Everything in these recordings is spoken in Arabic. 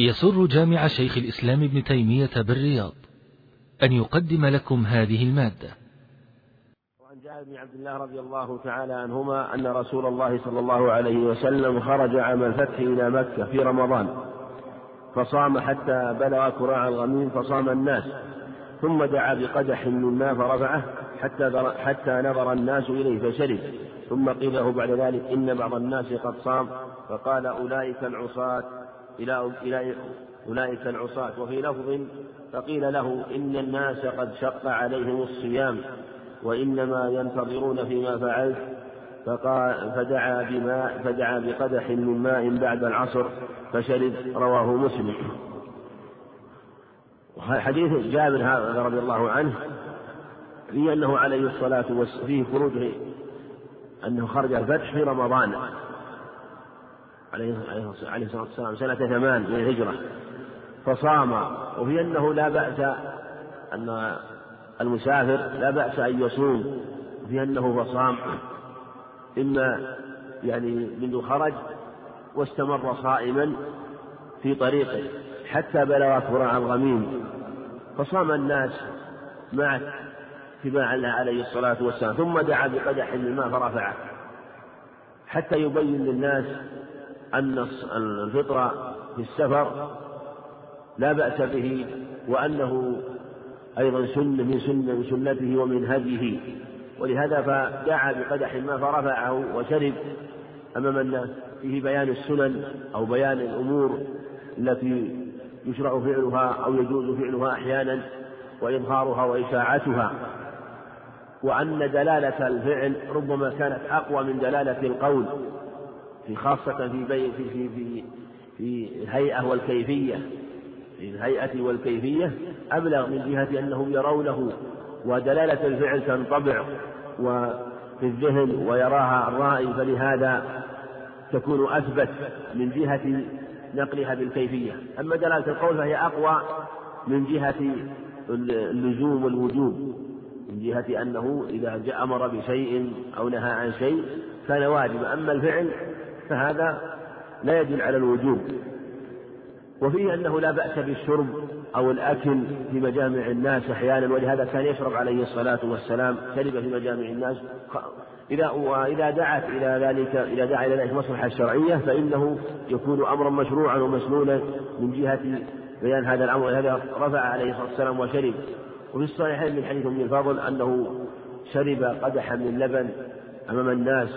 يسر جامع شيخ الإسلام ابن تيمية بالرياض أن يقدم لكم هذه المادة. وعن جابر بن عبد الله رضي الله تعالى عنهما أن رسول الله صلى الله عليه وسلم خرج عام الفتح إلى مكة في رمضان فصام حتى بلغ كراع الغميم فصام الناس ثم دعا بقدح من ماء فرفعه حتى حتى نظر الناس إليه فشرب ثم قيل له بعد ذلك إن بعض الناس قد صام فقال أولئك العصاة. إلى إلى أولئك العصاة. وفي لفظ فقيل له إن الناس قد شق عليهم الصيام وإنما ينتظرون فيما فعلت فقال فدعا بماء فدعا بقدح من ماء بعد العصر فشرب رواه مسلم. حديث جابر هذا رضي الله عنه في أنه عليه الصلاة والسلام فيه خروجه أنه خرج الفتح في رمضان. عليه الصلاة والسلام سنة ثمان من الهجرة. فصام. وفي أنه لا بأس أن المسافر لا بأس أن يصوم. وفي أنه فصام. إما يعني منذ خرج واستمر صائما في طريقه حتى بلغ كراع الغميم. فصام الناس مع اتباع الله عليه الصلاة والسلام. ثم دعا بقدح من الماء فرفعه. حتى يبين للناس أن الفطر في السفر لا بأس به وأنه أيضا سنة من سنة من سنته ومن هديه. ولهذا فدعا بقدح ما فرفعه وشرب أمام الناس. فيه بيان السنن أو بيان الأمور التي يشرع فعلها أو يجوز فعلها أحيانا وإظهارها وإشاعتها. وأن دلالة الفعل ربما كانت أقوى من دلالة القول. في خاصة في بي في في في, في الهيئة والكيفية. في الهيئة والكيفية أبلغ من جهة أنهم يرونه ودلالة الفعل تنطبع وفي الذهن ويراها الرائي فلهذا تكون أثبت من جهة نقلها بالكيفية. أما دلالة القول فهي أقوى من جهة اللزوم والوجوب. من جهة أنه إذا أمر بشيء أو نهى عن شيء كان واجبا أما الفعل فهذا لا يدل على الوجوب. وفيه أنه لا بأس بالشرب أو الأكل في مجامع الناس أحيانا ولهذا كان يشرب عليه الصلاة والسلام شرب في مجامع الناس. إذا وإذا دعت إلى ذلك إذا دعا إلى ذلك المصلحة الشرعية فإنه يكون أمرا مشروعا ومسنونا من جهة بيان هذا الأمر. ولهذا رفع عليه الصلاة والسلام وشرب. وفي الصحيحين من حديث أم الفضل أنه شرب قدحا من لبن أمام الناس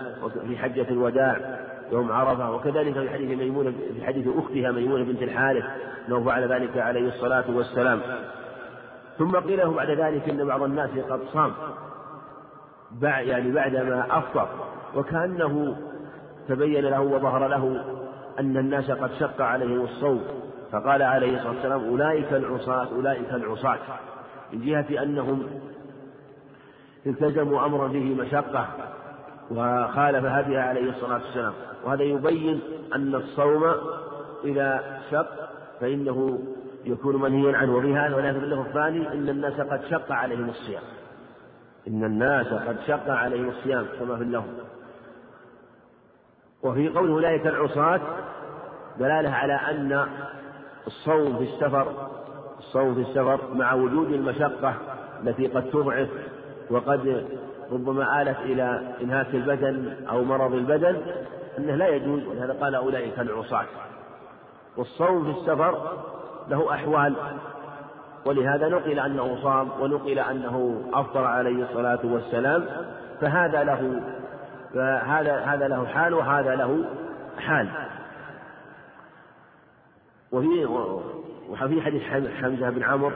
في حجة الوداع. يوم عرفة وكذلك في حديث ميمونة في حديث أختها ميمونة بنت الحارث أنه فعل ذلك عليه الصلاة والسلام. ثم قيل له بعد ذلك أن بعض الناس قد صام يعني بعدما أفطر وكأنه تبين له وظهر له أن الناس قد شق عليهم الصوم فقال عليه الصلاة والسلام أولئك العصاة أولئك العصاة. من جهة أنهم التزموا أمرا فيه مشقة وخالف هديها عليه الصلاة والسلام. وهذا يبين أن الصوم إذا شق فإنه يكون منهيا عنه. وفي هذا ولكن له الثاني إن الناس قد شق عليهم الصيام. إن الناس قد شق عليهم الصيام كما في اللفظ. وفي قوله أولئك العصاة دلالة على أن الصوم في السفر الصوم في السفر مع وجود المشقة التي قد تضعف وقد ربما آلت إلى إنهاك البدن أو مرض البدن أنه لا يجوز ولهذا قال أولئك العصاة. والصوم في السفر له أحوال ولهذا نقل أنه صام ونقل أنه أفطر عليه الصلاة والسلام فهذا له فهذا هذا له حال وهذا له حال. وفي وفي حديث حمزة بن عمرو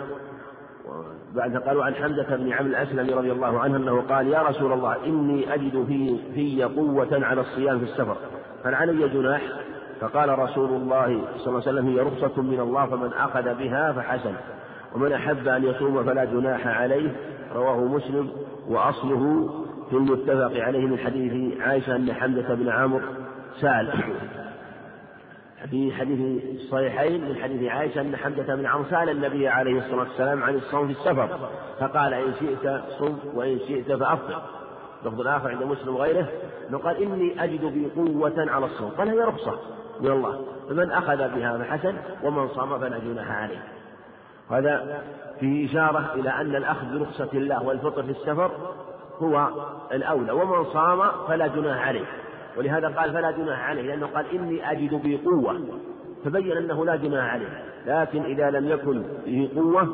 بعد قالوا عن حمزة بن عمرو الأسلمي رضي الله عنه أنه قال يا رسول الله إني أجد في في قوة على الصيام في السفر هل علي جناح؟ فقال رسول الله صلى الله عليه وسلم هي رخصة من الله فمن أخذ بها فحسن ومن أحب أن يصوم فلا جناح عليه رواه مسلم وأصله في المتفق عليه من حديث عائشة أن حمزة بن عمرو سأل في حديث الصحيحين من حديث عائشة أن حمزة بن عمرو سأل النبي عليه الصلاة والسلام عن الصوم في السفر فقال إن شئت صم وإن شئت فأفطر. لفظ الآخر عند مسلم وغيره أنه قال إني أجد بي قوة على الصوم. قال هي رخصة من الله فمن أخذ بها فحسن ومن صام فلا جناح عليه. هذا فيه إشارة إلى أن الأخذ برخصة الله والفطر في السفر هو الأولى ومن صام فلا جناح عليه. ولهذا قال فلا جناح عليه لأنه قال إني أجد به قوة. فبين أنه لا جناح عليه. لكن إذا لم يكن به قوة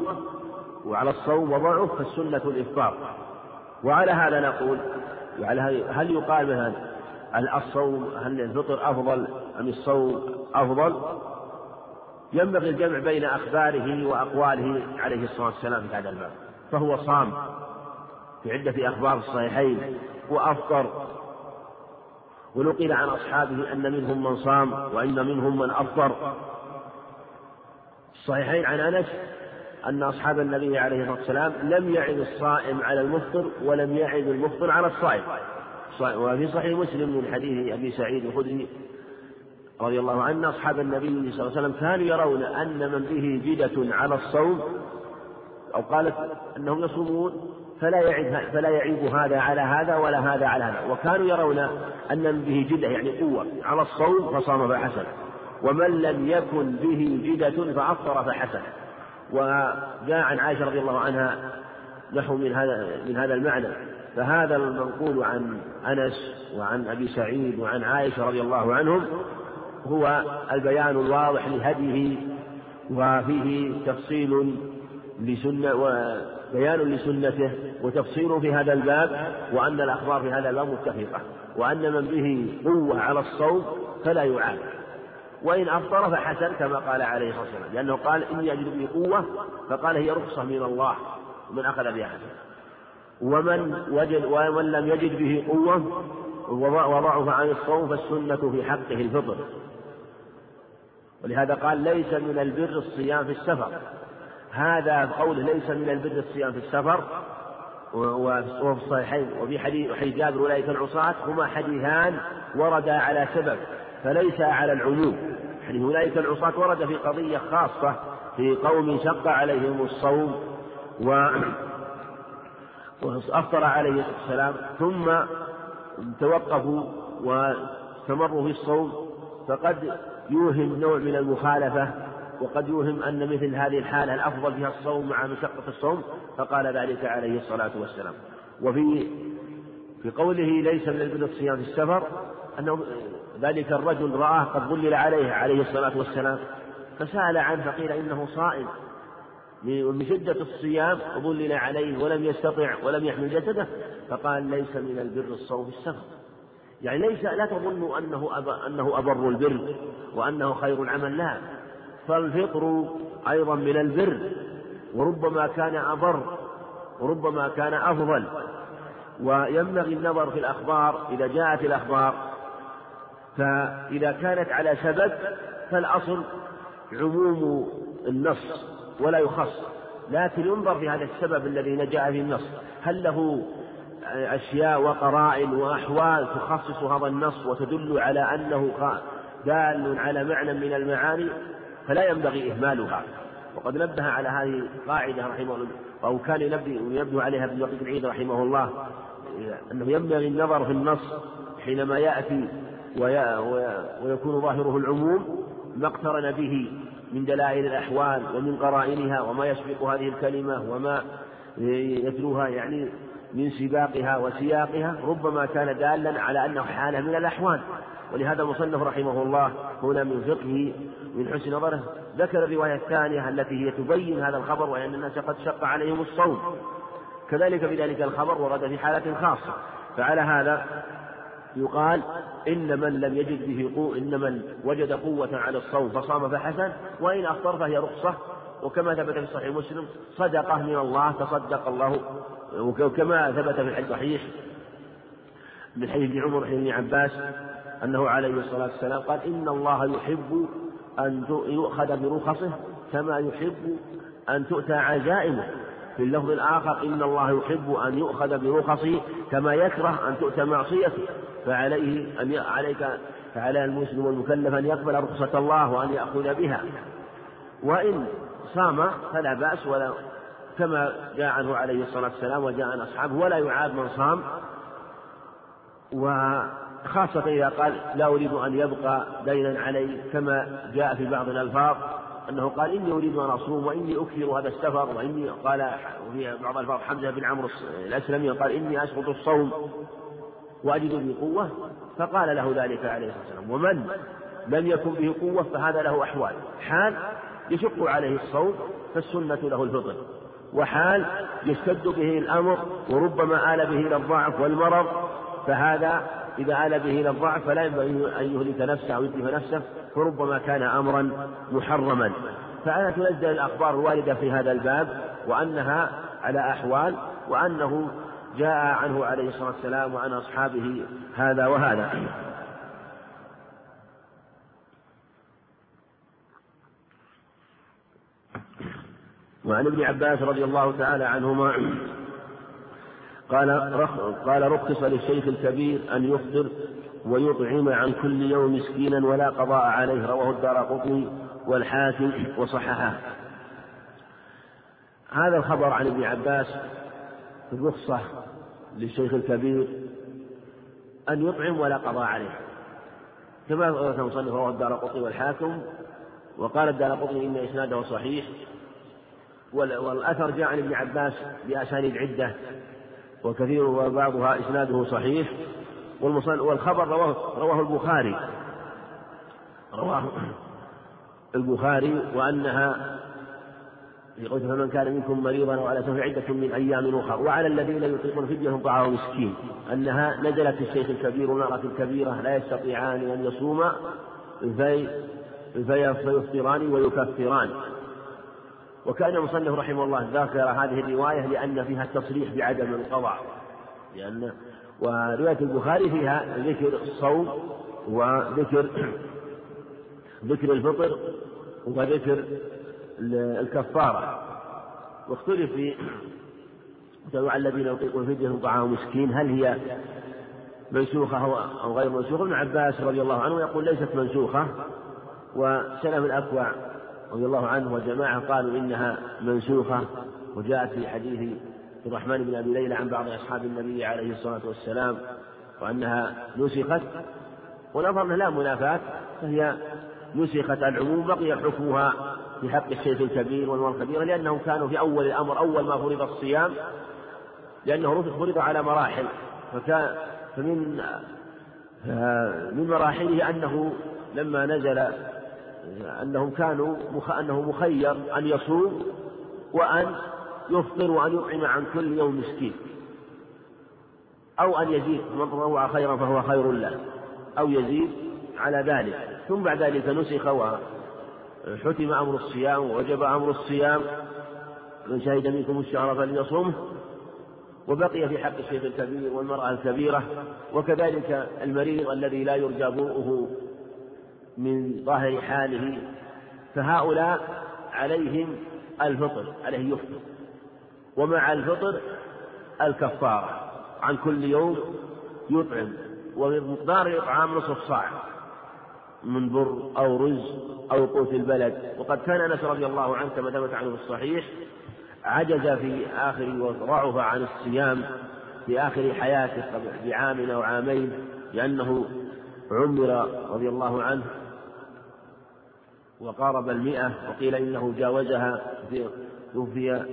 وعلى الصوم وضعف فالسنة الإفطار. وعلى هذا نقول هل يقال مثلا الصوم هل الفطر أفضل أم الصوم أفضل؟ ينبغي الجمع بين أخباره وأقواله عليه الصلاة والسلام في هذا الباب. فهو صام في عدة أخبار الصحيحين وأفطر ونقل عن أصحابه أن منهم من صام وأن منهم من أفطر. الصحيحين عن أنس أن أصحاب النبي عليه الصلاة والسلام لم يعد الصائم على المفطر ولم يعد المفطر على الصائم. وفي صحيح مسلم من حديث أبي سعيد الخدري رضي الله عنه أصحاب النبي صلى الله عليه وسلم كانوا يرون أن من به جدة على الصوم أو قالت أنهم يصومون فلا يعيب فلا يعيب هذا على هذا ولا هذا على هذا. وكانوا يرون أن من به جدة يعني قوة. على الصوم فصام فحسن. ومن لم يكن به جدة فأفطر فحسن. وجاء عن عائشة رضي الله عنها نحو من هذا من هذا المعنى. فهذا المنقول عن أنس وعن أبي سعيد وعن عائشة رضي الله عنهم هو البيان الواضح لهديه. وفيه تفصيل لسنة وبيان لسنته وتفصيل في هذا الباب وأن الأخبار في هذا الباب متفقة وأن من به قوة على الصوم فلا يعاد. وإن أفطر فحسن كما قال عليه الصلاة والسلام لأنه قال إني أجد به قوة فقال هي رخصة من الله ومن أخذ بها حسن. ومن وجد ومن لم يجد به قوة وضعف عن الصوم فالسنة في حقه الفطر. ولهذا قال ليس من البر الصيام في السفر. هذا قول ليس من البر الصيام في السفر وفي الصحيحين وفي حديث جابر أولئك العصاة هما حديثان وردا على سبب فليس على العموم. حديث أولئك العصاة ورد في قضية خاصة في قوم شق عليهم الصوم و وأفطر عليه السلام ثم توقفوا واستمروا في الصوم فقد يوهم نوع من المخالفة وقد يوهم أن مثل هذه الحالة الأفضل فيها الصوم مع مشقة الصوم فقال ذلك عليه الصلاة والسلام. وفي في قوله ليس من البر الصيام في السفر أنه ذلك الرجل رآه قد ظلل عليه عليه الصلاة والسلام فسأل عنه فقيل إنه صائم. من شدة الصيام ظلل عليه ولم يستطع ولم يحمل جسده فقال ليس من البر الصوم في السفر. يعني ليس لا تظنوا أنه أنه أبر البر وأنه خير العمل لا. فالفطر أيضا من البر وربما كان أبر وربما كان أفضل. وينبغي النظر في الأخبار إذا جاءت الأخبار فإذا كانت على سبب فالأصل عموم النص ولا يخص. لكن ينظر في هذا السبب الذي جاء في النص. هل له أشياء وقرائن وأحوال تخصص هذا النص وتدل على أنه دال على معنى من المعاني؟ فلا ينبغي إهمالها. وقد نبه على هذه القاعدة رحمه الله أو كان ينبه ينبه عليها ابن دقيق العيد رحمه الله أنه ينبغي النظر في النص حينما يأتي ويكون ظاهره العموم ما اقترن به من دلائل الأحوال ومن قرائنها وما يسبق هذه الكلمة وما يتلوها يعني من سباقها وسياقها ربما كان دالا على أنه حالة من الأحوال. ولهذا المصنف رحمه الله هنا من فقهه من حسن نظره ذكر الرواية الثانية التي هي تبين هذا الخبر وأن الناس قد شق عليهم الصوم. كذلك في ذلك الخبر ورد في حالة خاصة. فعلى هذا يقال إن من لم يجد به قوة إن من وجد قوة على الصوم فصام فحسن وإن أفطر فهي رخصة. وكما ثبت في صحيح مسلم صدقة من الله تصدق الله. وكما ثبت في الحديث الصحيح من حديث ابن عمر وحديث ابن عباس أنه عليه الصلاة والسلام قال إن الله يحب أن يؤخذ برخصه كما يحب أن تؤتى عزائمه. في اللفظ الآخر إن الله يحب أن يؤخذ برخصه كما يكره أن تؤتى معصيته. فعليه أن عليك فعلى المسلم المكلف أن يقبل رخصة الله وأن يأخذ بها. وإن صام فلا بأس ولا كما جاء عنه عليه الصلاة والسلام وجاء عن أصحابه. ولا يعاد من صام. و خاصة إذا قال لا أريد أن يبقى دينا علي كما جاء في بعض الألفاظ أنه قال إني أريد أن أصوم وإني أكثر هذا السفر وإني قال في بعض الألفاظ حمزة بن عمرو الأسلمي قال إني أسقط الصوم وأجد به قوة فقال له ذلك عليه الصلاة والسلام. ومن لم يكن به قوة فهذا له أحوال. حال يشق عليه الصوم فالسنة له الفطر وحال يشتد به الأمر وربما آل به إلى الضعف والمرض فهذا إذا آل به إلى الضعف فلا ينبغي أن يهلك نفسه أو يتلف نفسه فربما كان أمرا محرما. فأنا تنزل الأخبار الواردة في هذا الباب وأنها على أحوال وأنه جاء عنه عليه الصلاة والسلام وعن أصحابه هذا وهذا. وعن ابن عباس رضي الله تعالى عنهما قال قال رخص للشيخ الكبير أن يفطر ويطعم عن كل يوم مسكينا ولا قضاء عليه رواه الدار قطني والحاكم وصححه. هذا الخبر عن ابن عباس في الرخصة للشيخ الكبير أن يطعم ولا قضاء عليه. كما ذكر المصنف رواه الدار قطني والحاكم وقال الدار قطني إن إسناده صحيح. والأثر جاء عن ابن عباس بأسانيد عدة. وكثير وبعضها إسناده صحيح والخبر رواه رواه البخاري. رواه البخاري وأنها في قوله فمن كان منكم مريضا أو على سفر عدة من أيام أخرى وعلى الذين يطيقون فدية طعام مسكين. أنها نزلت في الشيخ الكبير والمرأة الكبيرة لا يستطيعان أن يصوما في فيفطران ويكفران. وكان المصنف رحمه الله ذكر هذه الرواية لأن فيها التصريح بعدم القضاء. لأن ورواية البخاري فيها ذكر الصوم وذكر ذكر الفطر وذكر الكفارة. واختلف في تبع الذين يطيقون فدية طعام مسكين هل هي منسوخة أو غير منسوخة؟ ابن عباس رضي الله عنه يقول ليست منسوخة وسلف الأكوع رضي الله عنه وجماعة قالوا إنها منسوخة وجاءت في حديث الرحمن بن أبي ليلى عن بعض أصحاب النبي عليه الصلاة والسلام وأنها نسخت ونظرنا لا منافاة فهي نسخت العموم بقي حكمها في حق الشيخ الكبير والمرأة الكبيرة لأنهم كانوا في أول الأمر أول ما فرض الصيام لأنه فرض على مراحل فكان فمن من مراحله أنه لما نزل أنهم كانوا أنه مخير أن يصوم وأن يفطر وأن يطعم عن كل يوم مسكين. أو أن يزيد من تطوع خيرا فهو خير له. أو يزيد على ذلك. ثم بعد ذلك نسخ وحتم أمر الصيام ووجب أمر الصيام. من شهد منكم الشهر فليصومه وبقي في حق الشيخ الكبير والمرأة الكبيرة. وكذلك المريض الذي لا يرجى برؤه من ظاهر حاله فهؤلاء عليهم الفطر عليه يفطر. ومع الفطر الكفارة عن كل يوم يطعم ومقدار الإطعام نصف صاع من بر أو رز أو قوت البلد. وقد كان أنس رضي الله عنه كما ثبت عنه في الصحيح عجز في آخر وضعف عن الصيام في آخر حياته بعام أو عامين لأنه عمر رضي الله عنه وقارب المئة وقيل إنه جاوزها توفي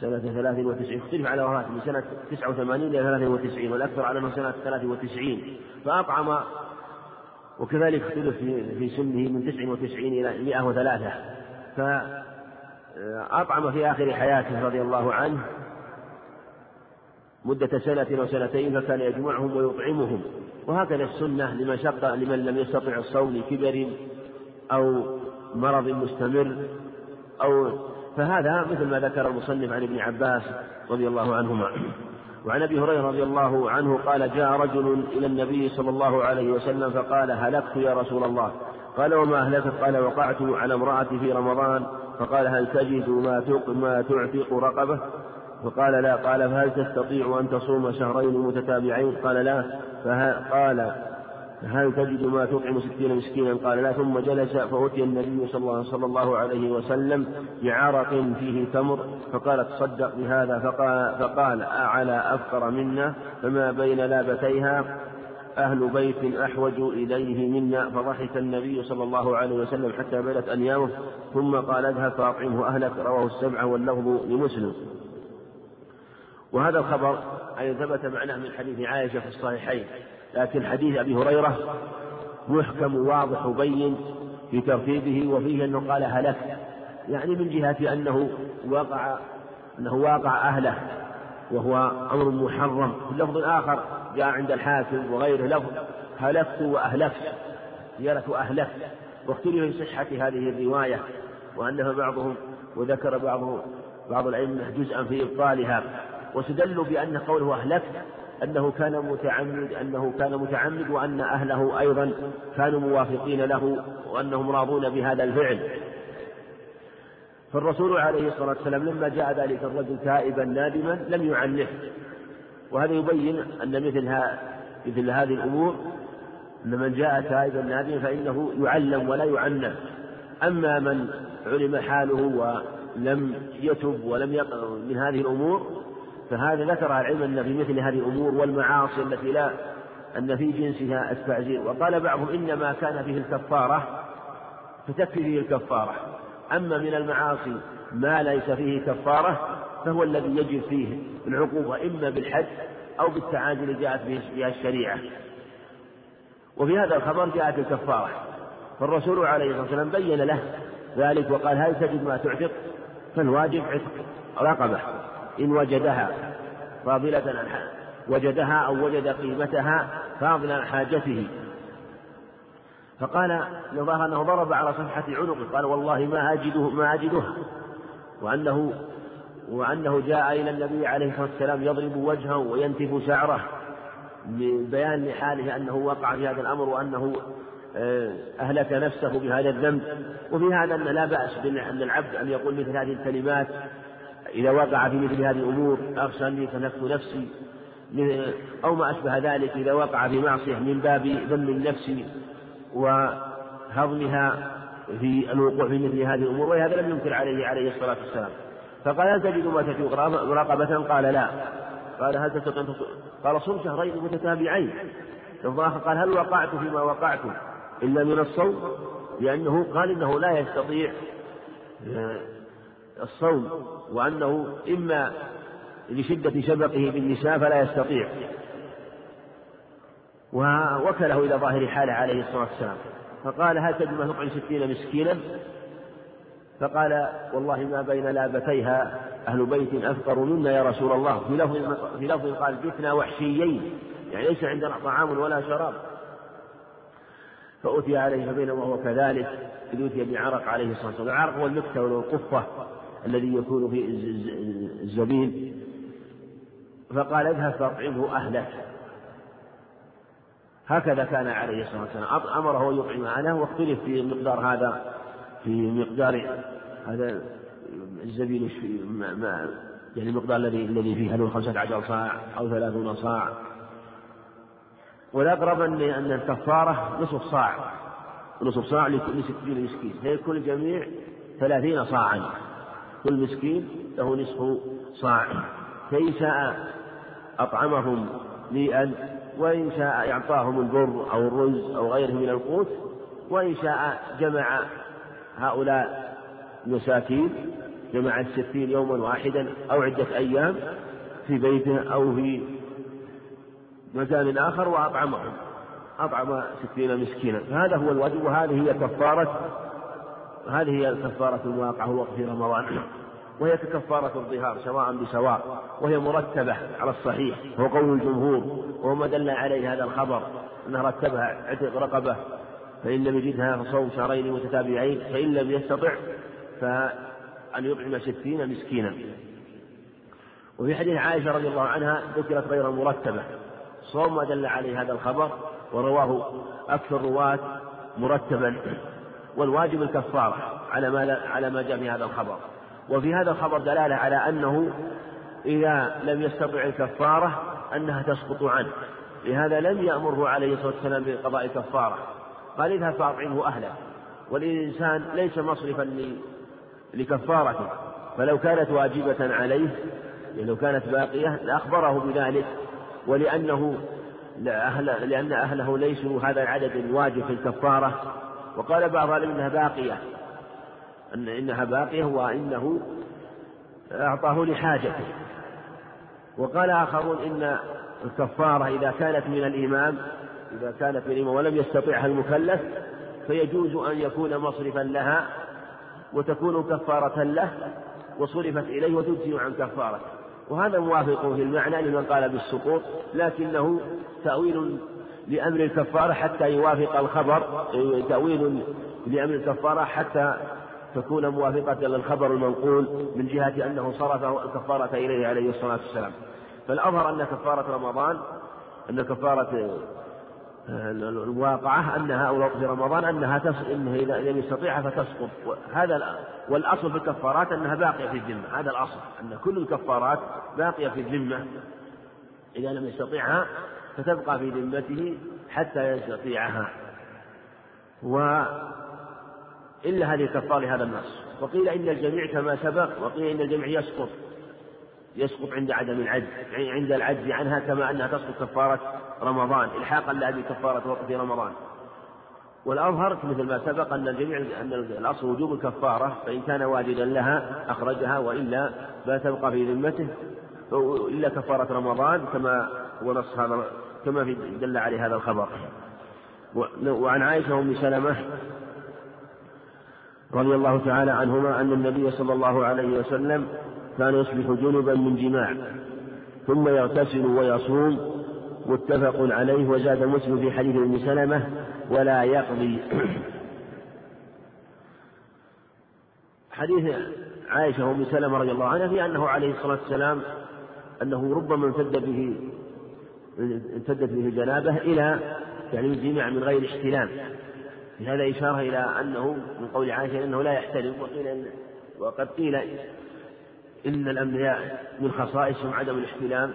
سنة ثلاث وتسعين اختلف على وفاته من سنة تسعة وثمانين إلى ثلاث وتسعين والأكثر على أنه سنة ثلاث وتسعين. فأطعم وكذلك اختلف في سنه من تسع وتسعين إلى مئة وثلاثة. فأطعم في آخر حياته رضي الله عنه مدة سنة أو سنتين فكان يجمعهم ويطعمهم. وهكذا السنة لمن شق لمن لم يستطع الصوم لكبر أو مرض مستمر أو فهذا مثل ما ذكر المصنف عن ابن عباس رضي الله عنهما. وعن أبي هريرة رضي الله عنه قال جاء رجل إلى النبي صلى الله عليه وسلم فقال هلكت يا رسول الله؟ قال وما أهلكت؟ قال وقعت على امرأتي في رمضان. فقال هل تجد ما ما تعتق رقبة؟ فقال لا. قال فهل تستطيع أن تصوم شهرين متتابعين؟ قال لا. فقال هل تجد ما تطعم ستين مسكينا؟ قال لا. ثم جلس فأتي النبي صلى الله, عليه وسلم بعرق فيه تمر فقال تصدق بهذا. فقال, فقال أعلى أفقر منا فما بين لابتيها أهل بيت أحوج إليه منا. فضحك النبي صلى الله عليه وسلم حتى بدت أنيامه. ثم قال اذهب فأطعمه أهلك. رواه السبعة واللفظ لمسلم. وهذا الخبر أي ثبت معناه من حديث عائشة في الصحيحين لكن حديث أبي هريرة محكم واضح وبين في ترتيبه وفيه أنه قال هلك يعني من جهة أنه وقع أنه واقع أهله وهو أمر محرم. في لفظ آخر جاء عند الحاكم وغيره لفظ هلكت وأهلكت زيارة أهلكت. واختلف في صحة هذه الرواية وأنها بعضهم وذكر بعض بعض الأئمة جزءا في إبطالها. واستدلوا بأن قوله أهلكت أنه كان متعمد أنه كان متعمد وأن أهله أيضا كانوا موافقين له وأنهم راضون بهذا الفعل. فالرسول عليه الصلاة والسلام لما جاء ذلك الرجل تائبا نادما لم يعنفه وهذا يبين أن مثل مثل هذه الأمور أن من جاء تائبا نادما فإنه يعلم ولا يعنف أما من علم حاله ولم يتب ولم يقع من هذه الأمور فهذا ذكر العلم أن في مثل هذه الأمور والمعاصي التي لا أن في جنسها التعزير. وقال بعضهم إنما كان فيه الكفارة فتكفي فيه الكفارة. أما من المعاصي ما ليس فيه كفارة فهو الذي يجب فيه العقوبة إما بالحد أو بالتعادل جاءت بها الشريعة. وفي هذا الخبر جاءت الكفارة. فالرسول عليه الصلاة والسلام بين له ذلك وقال هل تجد ما تعتق؟ فالواجب عتق رقبة. إن وجدها فاضلة عن وجدها أو وجد قيمتها فاضلا عن حاجته. فقال لظهر أنه ضرب على صفحة عنقه قال والله ما أجده ما أجدها. وأنه وأنه جاء إلى النبي عليه الصلاة والسلام يضرب وجهه وينتف شعره ببيان لحاله أنه وقع في هذا الأمر وأنه آه، أهلك نفسه بهذا الذنب. وفي هذا أن لا بأس بأن العبد أن يقول مثل هذه الكلمات إذا وقع في مثل هذه الأمور أخشى أني كنفت نفسي أو ما أشبه ذلك إذا وقع في معصية من باب ذم النفس وهضمها في الوقوع في مثل هذه الأمور ولهذا لم ينكر عليه عليه الصلاة والسلام. فقال هل تجد ما تجد مراقبة؟ قال لا. قال هل تستطيع قال صم شهرين متتابعين. الظاهر قال هل وقعت فيما وقعت إلا من الصوم؟ لأنه قال إنه لا يستطيع آه، الصوم وأنه إما لشدة شبقه بالنساء فلا يستطيع. ووكله إلى ظاهر حاله عليه الصلاة والسلام. فقال هل تجد ما تطعم ستين مسكينا؟ فقال والله ما بين لابتيها أهل بيت أفقر منا يا رسول الله. في لفظ في قال جثنا وحشيين. يعني ليس عندنا طعام ولا شراب. فأتي عليه فبينما وهو كذلك. إذ أتي بعرق عليه الصلاة والسلام. العرق هو والقفة. الذي يكون في الزبيب فقال اذهب فأطعمه أهلك. هكذا كان عليه الصلاة والسلام. أمره أن يطعم أهله واختلف في مقدار هذا في مقدار هذا الزبيب ما يعني المقدار الذي الذي فيه هل هو خمسة عشر صاع أو ثلاثون صاع. والأقرب أن أن الكفارة نصف صاع. نصف صاع لكل ستين مسكين. فيكون الجميع ثلاثين صاعا. كل مسكين له نصف صاع. فإن شاء أطعمهم ميئا وإن شاء أعطاهم البر أو الرز أو غيره من القوت وإن شاء جمع هؤلاء المساكين جمع الستين يوما واحدا أو عدة أيام في بيته أو في مكان آخر وأطعمهم. أطعم ستين مسكينا. فهذا هو الواجب وهذه هي كفارة هذه هي كفارة الواقع الوقت في رمضان. وهي ككفارة الظهار سواء بسواء وهي مرتبة على الصحيح. وهو قول الجمهور وهو ما دل عليه هذا الخبر أنه رتبها عتق رقبة فإن لم يجدها فصوم شهرين متتابعين فإن لم يستطع فأن يطعم ستين مسكينا. وفي حديث عائشة رضي الله عنها ذكرت غير مرتبة. صوم ما دل عليه هذا الخبر ورواه أكثر الرواة مرتبا. والواجب الكفارة على ما على ما جاء في هذا الخبر. وفي هذا الخبر دلالة على أنه إذا لم يستطع الكفارة أنها تسقط عنه. لهذا لم يأمره عليه الصلاة والسلام بقضاء كفارة قال اذهب فأطعمه أهله. والإنسان ليس مصرفا لكفارته. فلو كانت واجبة عليه يعني لو كانت باقية لأخبره بذلك. ولأنه لأهل لأن أهله ليسوا هذا العدد الواجب في الكفارة. وقال بعض أهل إنها باقية. أن إنها باقية وإنه أعطاه لحاجته. وقال آخرون إن الكفارة إذا كانت من الإمام إذا كانت من الإمام ولم يستطيعها المكلف فيجوز أن يكون مصرفا لها وتكون كفارة له وصرفت إليه وتجزي عن كفارته. وهذا موافق في المعنى لمن قال بالسقوط لكنه تأويل لأمر الكفارة حتى يوافق الخبر تأويل لأمر الكفارة حتى تكون موافقة للخبر المنقول من جهة أنه صرف الكفارة إليه عليه الصلاة والسلام. فالأظهر أن كفارة رمضان أن كفارة الواقعة أنها أو في رمضان أنها تس... إنه إذا لم يستطيعها فتسقط هذا والأصل في الكفارات أنها باقية في الذمة. هذا الأصل أن كل الكفارات باقية في الذمة إذا لم يستطيعها فتبقى في ذمته حتى يستطيعها. و إلا هذه الكفارة لهذا النص. وقيل إن الجميع كما سبق وقيل إن الجميع يسقط. يسقط عند عدم العجز يعني عند العجز عنها كما أنها تسقط كفارة رمضان إلحاقا لها بكفارة وقت رمضان. والأظهر مثل ما سبق أن الجميع أن الأصل وجوب الكفارة فإن كان واجدا لها أخرجها وإلا لا تبقى في ذمته إلا كفارة رمضان كما هو نص هذا كما في دل عليه هذا الخبر. وعن عائشة أم سلمة رضي الله تعالى عنهما أن النبي صلى الله عليه وسلم كان يصبح جنبا من جماع ثم يغتسل ويصوم متفق عليه وزاد مسلم في حديث أم سلمة ولا يقضي. حديث عائشة وأم سلمة رضي الله عنها في أنه عليه الصلاة والسلام أنه ربما امتد به امتدت به الجنابه إلى يعني الجماع من غير احتلام. في هذا إشارة إلى أنه من قول عائشة أنه لا يحتلم وقيل وقد قيل إن الأنبياء من خصائصهم عدم الاحتلام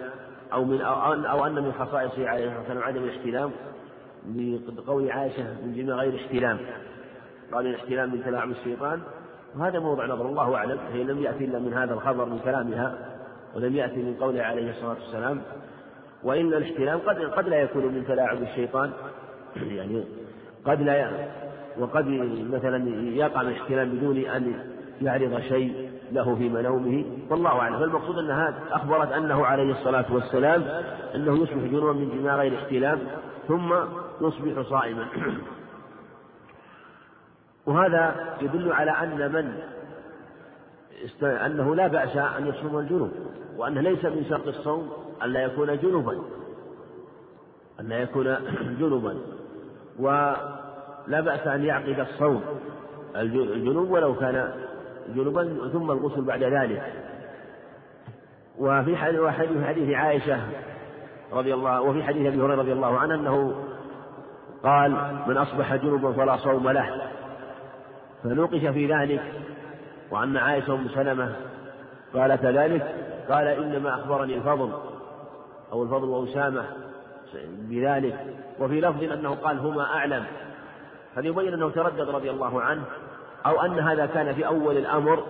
أو من أو أن, من خصائصه عليه الصلاة والسلام عدم الاحتلام بقول عائشة من جميع غير احتلام. قال الاحتلام من تلاعب الشيطان وهذا موضع نظر الله أعلم هي لم يأتي إلا من هذا الخبر من كلامها ولم يأتي من قوله عليه الصلاة والسلام. وإن الاحتلام قد قد لا يكون من تلاعب الشيطان. يعني قد لا وقد مثلا يقع الاحتلام بدون أن يعرض شيء له في منومه والله أعلم. فالمقصود أنها أخبرت أنه عليه الصلاة والسلام أنه يصبح جنوبا من جماع غير احتلام ثم يصبح صائما. وهذا يدل على أن من. أنه لا بأس أن يصوم الجنوب وأنه ليس من شرط الصوم. أن لا يكون جنوبا أن لا يكون جنوبا ولا بأس أن يعقد الصوم الجنوب ولو كان جنوبا ثم الغسل بعد ذلك. وفي حديث حديث عائشة رضي الله وفي حديث أبي هريرة رضي الله عنه أنه قال من أصبح جنوبا فلا صوم له. فنوقش في ذلك. وأن عائشة أم سلمة قال كذلك قال إنما أخبرني الفضل. أو الفضل وأسامة بذلك. وفي لفظ أنه قال هما أعلم. فليبين أنه تردد رضي الله عنه أو أن هذا كان في أول الأمر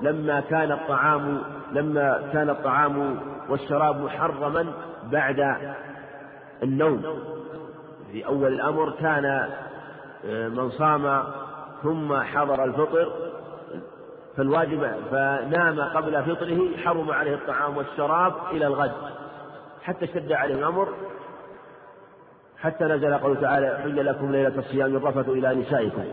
لما كان الطعام لما كان الطعام والشراب محرما بعد النوم. في أول الأمر كان آه، من صام ثم حضر الفطر فالواجب فنام قبل فطره حرم عليه الطعام والشراب إلى الغد. حتى اشتد عليه الأمر حتى نزل قوله تعالى حل لكم ليلة الصيام الرفث إلى نسائكم.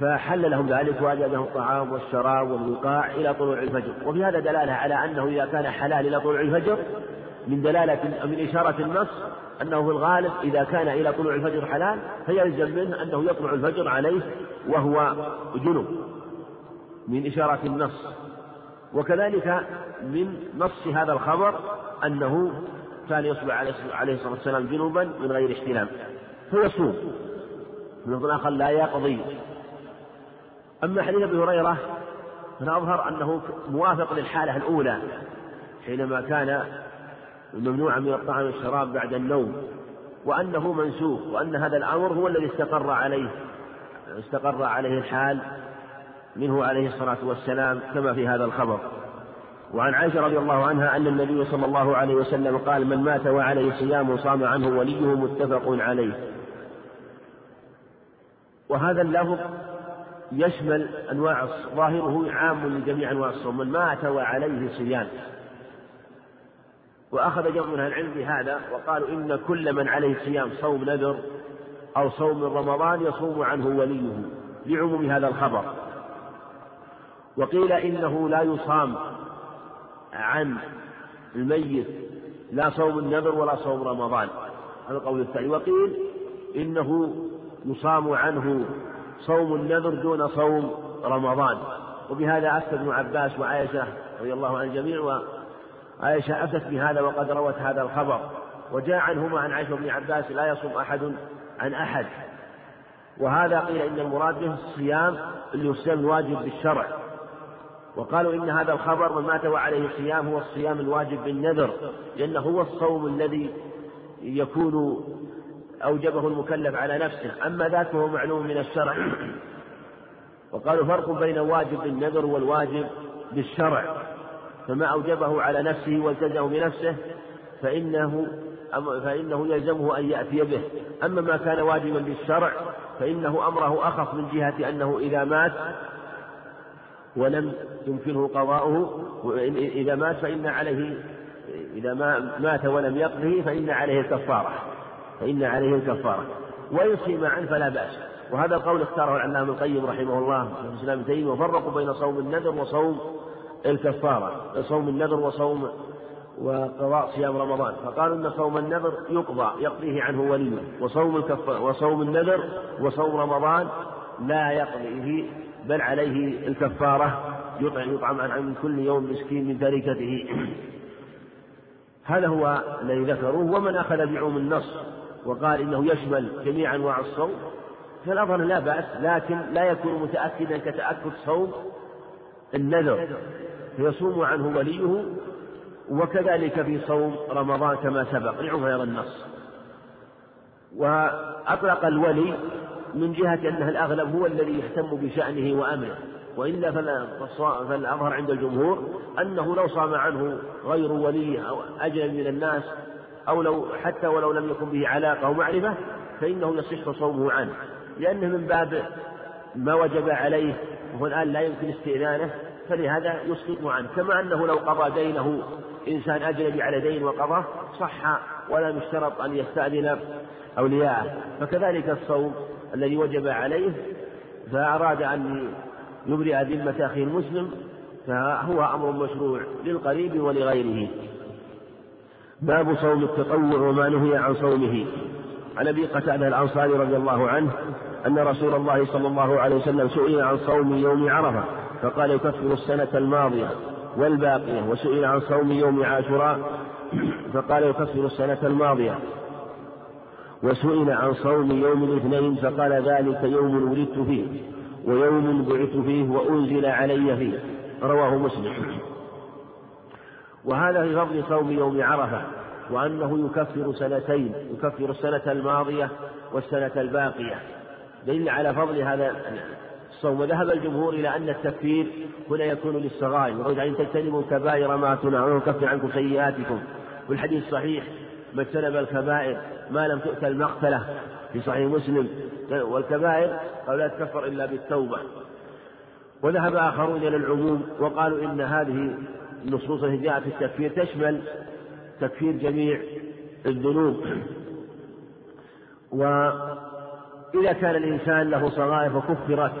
فحل لهم ذلك وأجاب لهم الطعام والشراب والوقاع إلى طلوع الفجر. وفي هذا دلالة على أنه إذا كان حلال إلى طلوع الفجر من دلالة من إشارة النص أنه في الغالب إذا كان إلى طلوع الفجر حلال فيلزم منه أنه يطلع الفجر عليه وهو جنب من إشارة النص وكذلك من نص هذا الخبر أنه كان يصبح عليه الصلاة والسلام جنوبا من غير احتلام. فيصوم من الآخر لا يقضي. أما حديث أبي هريرة فالأظهر أنه موافق للحالة الأولى حينما كان ممنوعا من الطعام والشراب بعد النوم وأنه منسوخ وأن هذا الأمر هو الذي استقر عليه استقر عليه الحال منه عليه الصلاة والسلام كما في هذا الخبر. وعن عائشة رضي الله عنها أن النبي صلى الله عليه وسلم قال من مات وعليه صيام صام عنه وليه متفق عليه. وهذا اللفظ يشمل أنواع ظاهره عام لجميع أنواع الصوم. من مات وعليه صيام. وأخذ جمع من العلم بهذا وقالوا إن كل من عليه صيام صوم نذر أو صوم رمضان يصوم عنه وليه لعموم هذا الخبر. وقيل إنه لا يصام عن الميت لا صوم النذر ولا صوم رمضان. هذا القول الثاني. وقيل إنه يصام عنه صوم النذر دون صوم رمضان. وبهذا أفتى ابن عباس وعائشة رضي الله عن الجميع وعائشة أفتت بهذا وقد روت هذا الخبر. وجاء عنهما عن عائشة وابن عباس لا يصوم أحد عن أحد. وهذا قيل إن المراد به الصيام اللي هو الصيام الواجب بالشرع. وقالوا إن هذا الخبر من مات وعليه صيام هو الصيام الواجب بالنذر لأنه هو الصوم الذي يكون أوجبه المكلف على نفسه. أما ذاك فهو معلوم من الشرع. وقالوا فرق بين الواجب بالنذر والواجب بالشرع. فما أوجبه على نفسه والتزمه بنفسه فإنه فإنه يلزمه أن يأتي به. أما ما كان واجبا بالشرع فإنه أمره أخف من جهة أنه إذا مات ولم يمكنه قضاؤه إذا مات فإن عليه إذا ما مات ولم يقضه فإن عليه الكفارة فإن عليه الكفارة. وإن صيم عنه فلا بأس. وهذا القول اختاره العلامة القيم رحمه الله في الإسلام ابن تيمية وفرقوا بين صوم النذر وصوم الكفارة صوم النذر وصوم وقضاء صيام رمضان. فقالوا إن صوم النذر يقضى يقضيه عنه وليه. وصوم الكف وصوم النذر وصوم رمضان لا يقضيه بل عليه الكفارة يطعم يطعم عن كل يوم مسكين من تركته. هذا هو الذي ذكروه ومن أخذ بعوم النص وقال إنه يشمل جميع أنواع الصوم فالأظهر لا بأس لكن لا يكون متأكدا كتأكد صوم النذر فيصوم عنه وليه وكذلك في صوم رمضان كما سبق هذا النص. وأطلق الولي من جهة أنه الأغلب هو الذي يهتم بشأنه وأمره وإلا فالأظهر عند الجمهور أنه لو صام عنه غير ولي أو أجنبي من الناس أو لو حتى ولو لم يكن به علاقة أو معرفة فإنه يصح صومه عنه. لأنه من باب ما وجب عليه وهو الآن لا يمكن استئذانه فلهذا يسقط عنه. كما أنه لو قضى دينه إنسان أجنبي على دين وقضاه صح ولا يشترط أن يستأذن أولياءه. فكذلك الصوم الذي وجب عليه فأراد أن يبرئ ذمة أخيه المسلم فهو أمر مشروع للقريب ولغيره. باب صوم التطوع وما نهي عن صومه. عن أبي قتادة الأنصاري رضي الله عنه أن رسول الله صلى الله عليه وسلم سئل عن صوم يوم عرفة فقال يكفر السنة الماضية والباقية وسئل عن صوم يوم عاشوراء فقال يكفر السنة الماضية. وسئل عن صوم يوم الاثنين فقال ذلك يوم ولدت فيه ويوم بعثت فيه وأنزل علي فيه. رواه مسلم. وهذا في فضل صوم يوم عرفة وأنه يكفر سنتين يكفر السنة الماضية والسنة الباقية. دليل على فضل هذا الصوم. وذهب الجمهور إلى أن التكفير هنا يكون للصغائر. وقد أن تجتنبوا كبائر ما تنهون ويكفر عنكم سيئاتكم. والحديث صحيح. ما اجتنب الكبائر ما لم تؤت المقتلة في صحيح مسلم. والكبائر قال لا تكفر إلا بالتوبة. وذهب آخرون إلى العموم وقالوا إن هذه النصوص التي جاءت في التكفير تشمل تكفير جميع الذنوب. وإذا كان الإنسان له صغائر فكفرت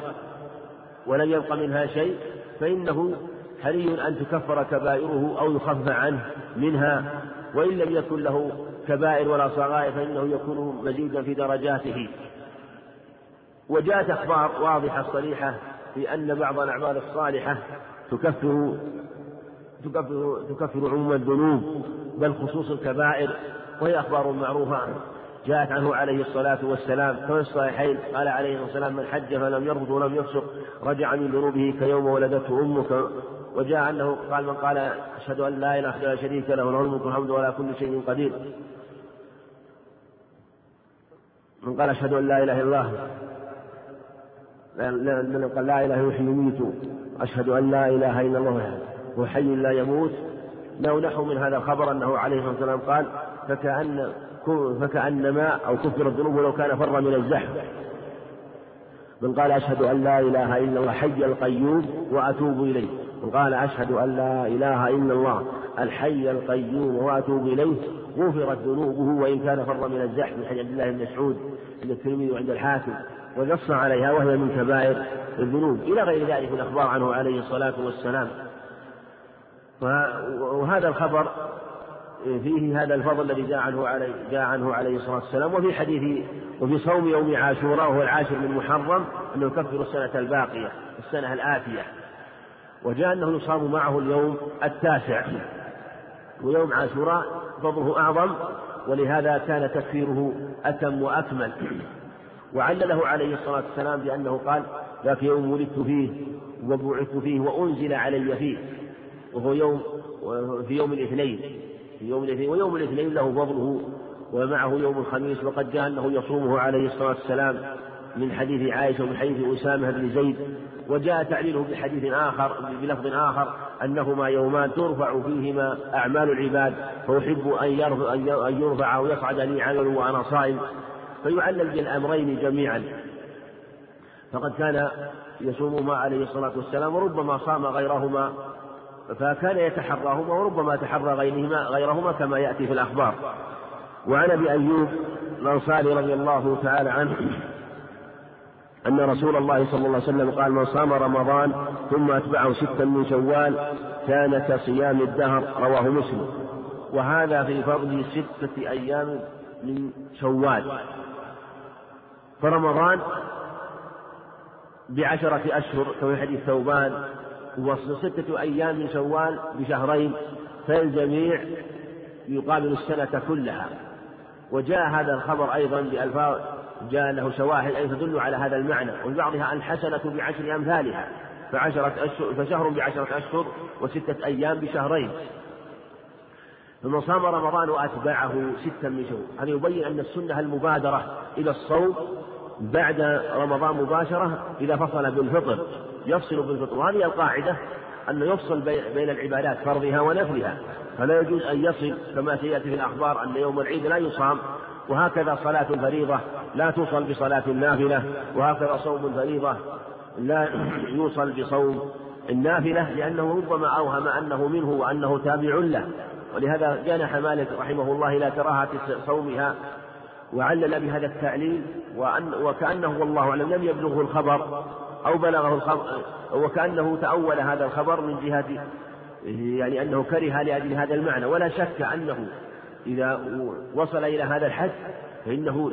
ولم يبق منها شيء فإنه حري أن تكفر كبائره أو يخفف عنه منها. وإن لم يكن له كبائر ولا صغائر فإنه يكون مزيدا في درجاته. وجاءت أخبار واضحة صريحة في أن بعض الأعمال الصالحة تكفر تكفر تكفر عموم الذنوب بل خصوص الكبائر وهي أخبار معروفة. جاءت عنه عليه الصلاة والسلام كما الصحيحين قال عليه الصلاة والسلام من حج فلم يرفض ولم يفسق رجع من ذنوبه كيوم ولدته أمه وجاء أنه قال من قال أشهد أن لا إله إلا شريك له له الملك والحمد ولا كل شيء قدير. من قال أشهد أن لا إله إلا الله من قال لا إله يحيي ويميت أشهد أن لا إله إلا الله هو حي لا يموت. له نحو من هذا الخبر أنه عليه الصلاة والسلام قال فكأن فكأنما أو كفر الذنوب لو كان فر من الزحف. من قال أشهد أن لا إله إلا الله حي القيوم وأتوب إليه. من قال أشهد أن لا إله إلا الله الحي القيوم وأتوب إليه. غفرت ذنوبه وإن كان فر من الزحف من حديث عبد الله بن مسعود عند الترمذي وعند الحاكم. ونص عليها وهي من كبائر الذنوب. إلى غير ذلك من الأخبار عنه عليه الصلاة والسلام. وهذا الخبر فيه هذا الفضل الذي جاء عنه عليه جاء عنه عليه الصلاة والسلام وفي حديث وفي صوم يوم عاشوراء وهو العاشر من محرم أنه يكفر السنة الباقية السنة الآتية. وجاء أنه يصام معه اليوم التاسع. ويوم عاشوراء فضله أعظم ولهذا كان تكفيره أتم وأكمل. وعلله عليه الصلاة والسلام بأنه قال ذاك يوم ولدت فيه وبعثت فيه وأنزل علي فيه. وهو يوم في يوم الاثنين. في يوم الاثنين ويوم الاثنين له فضله ومعه يوم الخميس وقد جاء أنه يصومه عليه الصلاة والسلام من حديث عائشة ومن حديث أسامة بن زيد وجاء تعليله بحديث آخر بلفظ آخر أنهما يومان ترفع فيهما أعمال العباد فأحب أن يرفع, ويصعد لي عمل وأنا صائم. فيعلل بالأمرين جميعا. فقد كان يصومهما عليه الصلاة والسلام وربما صام غيرهما فكان يتحراهما وربما تحرى غيرهما غيرهما كما يأتي في الأخبار. وعن أبي أيوب الأنصاري رضي الله تعالى عنه أن رسول الله صلى الله عليه وسلم قال من صام رمضان ثم أتبعه ستا من شوال كان كصيام الدهر رواه مسلم. وهذا في فضل ستة أيام من شوال. فرمضان بعشرة أشهر كما حديث ثوبان وستة أيام من شوال بشهرين فالجميع يقابل السنة كلها. وجاء هذا الخبر أيضا بألفاظ جاء له شواهد أي تدل على هذا المعنى. وفي بعضها الحسنة بعشر أمثالها فعشرة أشهر فشهر بعشرة أشهر وستة أيام بشهرين. فمن صام رمضان وأتبعه ستا من شهور هذا يبين أن السنة المبادرة إلى الصوم بعد رمضان مباشرة إذا فصل بالفطر. يفصل بالفطر وهذه القاعدة أنه يفصل بين العبادات فرضها ونفلها. فلا يجوز أن يصل كما سيأتي في الأخبار أن يوم العيد لا يصام وهكذا صلاة الفريضة لا توصل بصلاة النافلة وهكذا صوم الفريضة لا يوصل بصوم النافلة لأنه ربما أوهم أنه منه وأنه تابع له. ولهذا جنح مالك رحمه الله إلى كراهة صومها وعلل بهذا التعليل وأن وكأنه والله أعلم لم يبلغه الخبر. أو بلغه الخبر وكأنه تأول هذا الخبر من جهة يعني أنه كره لأجل هذا المعنى. ولا شك أنه إذا وصل إلى هذا الحد فإنه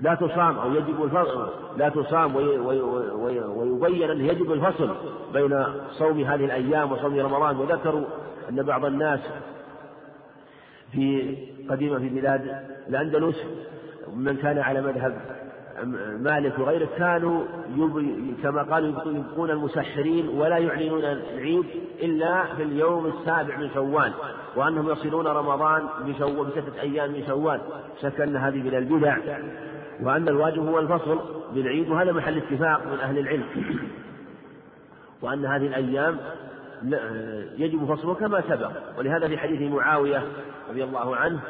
لا تصام أو يجب الفصل لا تصام ويبين أنه يجب الفصل بين صوم هذه الأيام وصوم رمضان. وذكروا أن بعض الناس في قديما في بلاد الأندلس من كان على مذهب مالك وغيره كانوا كما قالوا يبقون المسحرين ولا يعلنون العيد إلا في اليوم السابع من شوال وأنهم يصلون رمضان بستة أيام من شوال شك أن هذه من البدع. وأن الواجب هو الفصل بالعيد وهذا محل اتفاق من أهل العلم. وأن هذه الأيام يجب فصله كما سبق. ولهذا في حديث معاوية رضي الله عنه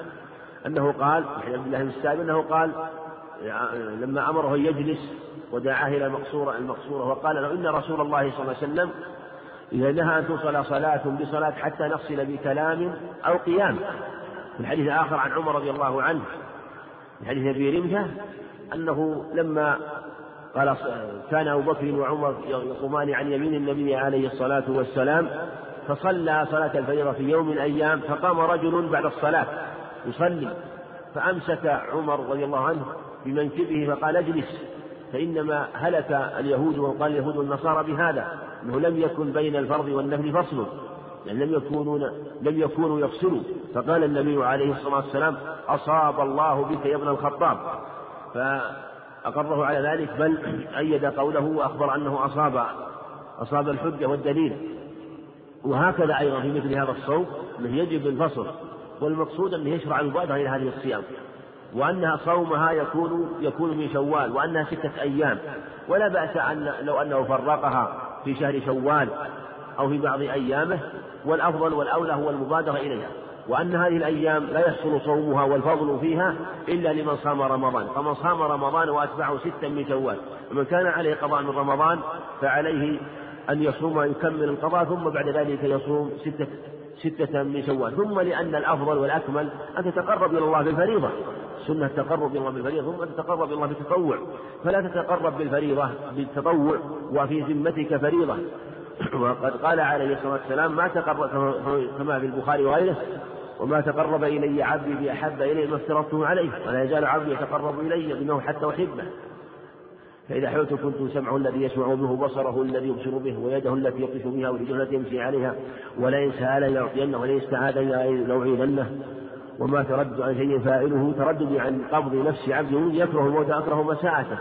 أنه قال في عبد الله بن السائب أنه قال لما أمره يجلس ودعاه إلى المقصورة المقصورة وقال له إن رسول الله صلى الله عليه وسلم إذا نهى أن توصل صلاة بصلاة حتى نفصل بكلام أو قيام. في الحديث الآخر عن عمر رضي الله عنه في حديث أبي رمزة أنه لما قال كان أبو بكر وعمر يقومان عن يمين النبي عليه الصلاة والسلام فصلى صلاة الفجر في يوم من الأيام فقام رجل بعد الصلاة يصلي فأمسك عمر رضي الله عنه بمنكبه فقال اجلس. فإنما هلك اليهود وقال اليهود والنصارى بهذا أنه لم يكن بين الفرض والنفل فصل يعني لم يكونوا لم يكونوا يفصلوا. فقال النبي عليه الصلاة والسلام أصاب الله بك يا ابن الخطاب. فأقره على ذلك بل أيد قوله وأخبر أنه أصاب أصاب الحجة والدليل. وهكذا أيضا في مثل هذا الصوم أنه يجب الفصل. والمقصود أنه يشرع المبادرة إلى هذه الصيام. وأنها صومها يكون يكون من شوال وأنها ستة أيام. ولا بأس أن لو أنه فرقها في شهر شوال أو في بعض أيامه والأفضل والأولى هو المبادرة إليها. وأن هذه الأيام لا يحصل صومها والفضل فيها إلا لمن صام رمضان. فمن صام رمضان وأتبعه ستا من شوال. ومن كان عليه قضاء من رمضان فعليه أن يصوم يكمل القضاء ثم بعد ذلك يصوم ستة ستة من شوال. ثم لأن الأفضل والأكمل أن تتقرب إلى الله بالفريضة. سنة التقرب إلى الله بالفريضة ثم أن تتقرب إلى الله بالتطوع. فلا تتقرب بالفريضة بالتطوع وفي ذمتك فريضة. وقد قال عليه الصلاة والسلام ما تقرب كما في البخاري وغيره وما تقرب إلي عبدي بأحب إلي ما افترضته عليه ولا يزال عبدي يتقرب إلي بأنه حتى أحبه. فإذا حوت كنت سمعه الذي يسمع به بصره الذي يبصر به ويده التي يبطش بها ورجله التي يمشي عليها ولئن سأل لأعطينه ولئن استعاذ لأعيذنه وما تردد عن شيء فاعله ترددي عن قبض نفس عبد يكره الموت أكره مساءته.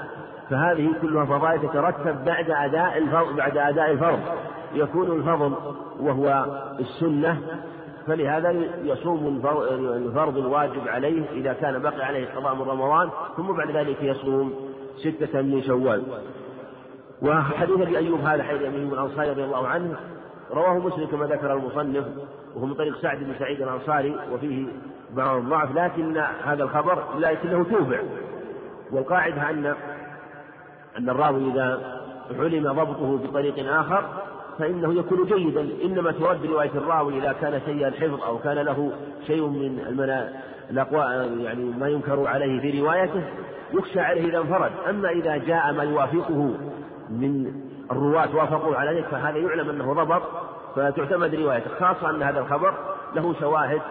فهذه كلها فضائل تترتب بعد أداء الفرض بعد أداء الفرض. يكون الفضل وهو السنة فلهذا يصوم الفرض الواجب عليه إذا كان بقي عليه قضاء من رمضان ثم بعد ذلك يصوم. ستة من شوال. وحديث أبي أيوب هذا حديث أبي أيوب الأنصاري رضي الله عنه رواه مسلم كما ذكر المصنف وهو من طريق سعد بن سعيد الأنصاري وفيه بعض الضعف لكن هذا الخبر لكنه توبع والقاعدة أن أن الراوي إذا علم ضبطه بطريق آخر فإنه يكون جيدا. إنما ترد رواية الراوي إذا كان سيء الحفظ أو كان له شيء من المنا... يعني ما ينكر عليه في روايته يخشى عليه إذا انفرد. أما إذا جاء ما يوافقه من الرواة وافقوه على ذلك فهذا يعلم أنه ضبط فتعتمد روايته. خاصة أن هذا الخبر له شواهد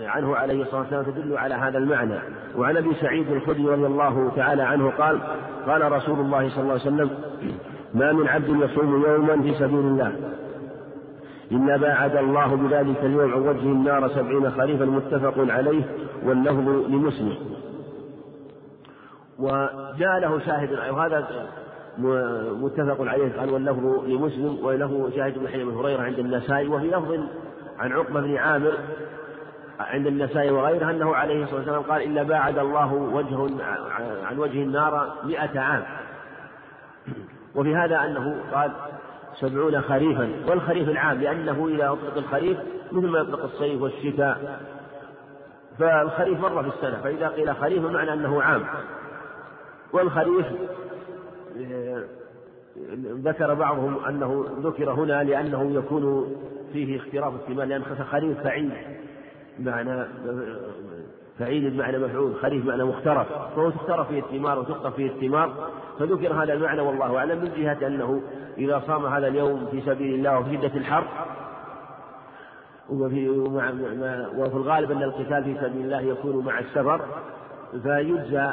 عنه عليه الصلاة والسلام تدل على هذا المعنى. وعن أبي سعيد الخدري رضي الله تعالى عنه قال قال رسول الله صلى الله عليه وسلم ما من عبد يصوم يوما في سبيل الله. إلا باعد الله بذلك اليوم عن وجه النار سبعين خريفا متفق عليه واللفظ لمسلم. وجاء له شاهد وهذا متفق عليه قال واللفظ لمسلم وله شاهد من حديث هريرة عند النسائي وفي لفظ عن عقبة بن عامر عند النسائي وغيره أنه عليه الصلاة والسلام قال إلا باعد الله وجه عن وجه النار مئة عام. وفي هذا أنه قال سبعون خريفا والخريف العام لأنه إذا أطلق الخريف مثل ما يطلق الصيف والشتاء. فالخريف مرة في السنة فإذا قيل خريف معنى أنه عام. والخريف ذكر بعضهم أنه ذكر هنا لأنه يكون فيه اختراف الثمار لأن خريف فعيل بمعنى فعيل بمعنى مفعول خريف بمعنى مخترف. فهو تخترف فيه الثمار وتقطف فيه الثمار فذكر هذا المعنى والله أعلم من جهة أنه إذا صام هذا اليوم في سبيل الله وفي شدة الحر وفي, وفي الغالب أن القتال في سبيل الله يكون مع السفر فيجزى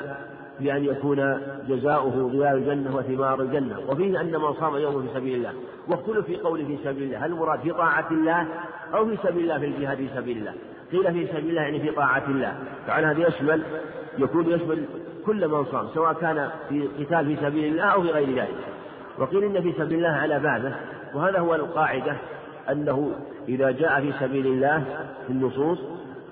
بأن يكون جزاؤه ظلال الجنة وثمار الجنة. وفيه أن من صام يوما في سبيل الله. واختلف في قوله في سبيل الله. هل المراد في طاعة الله أو في سبيل الله في الجهاد في سبيل الله؟ قيل في سبيل الله يعني في طاعة الله. فعلى هذا يشمل يكون يشمل كل من صام سواء كان في قتال في سبيل الله أو في غير ذلك. وقيل إن في سبيل الله على بابه وهذا هو القاعدة أنه إذا جاء في سبيل الله في النصوص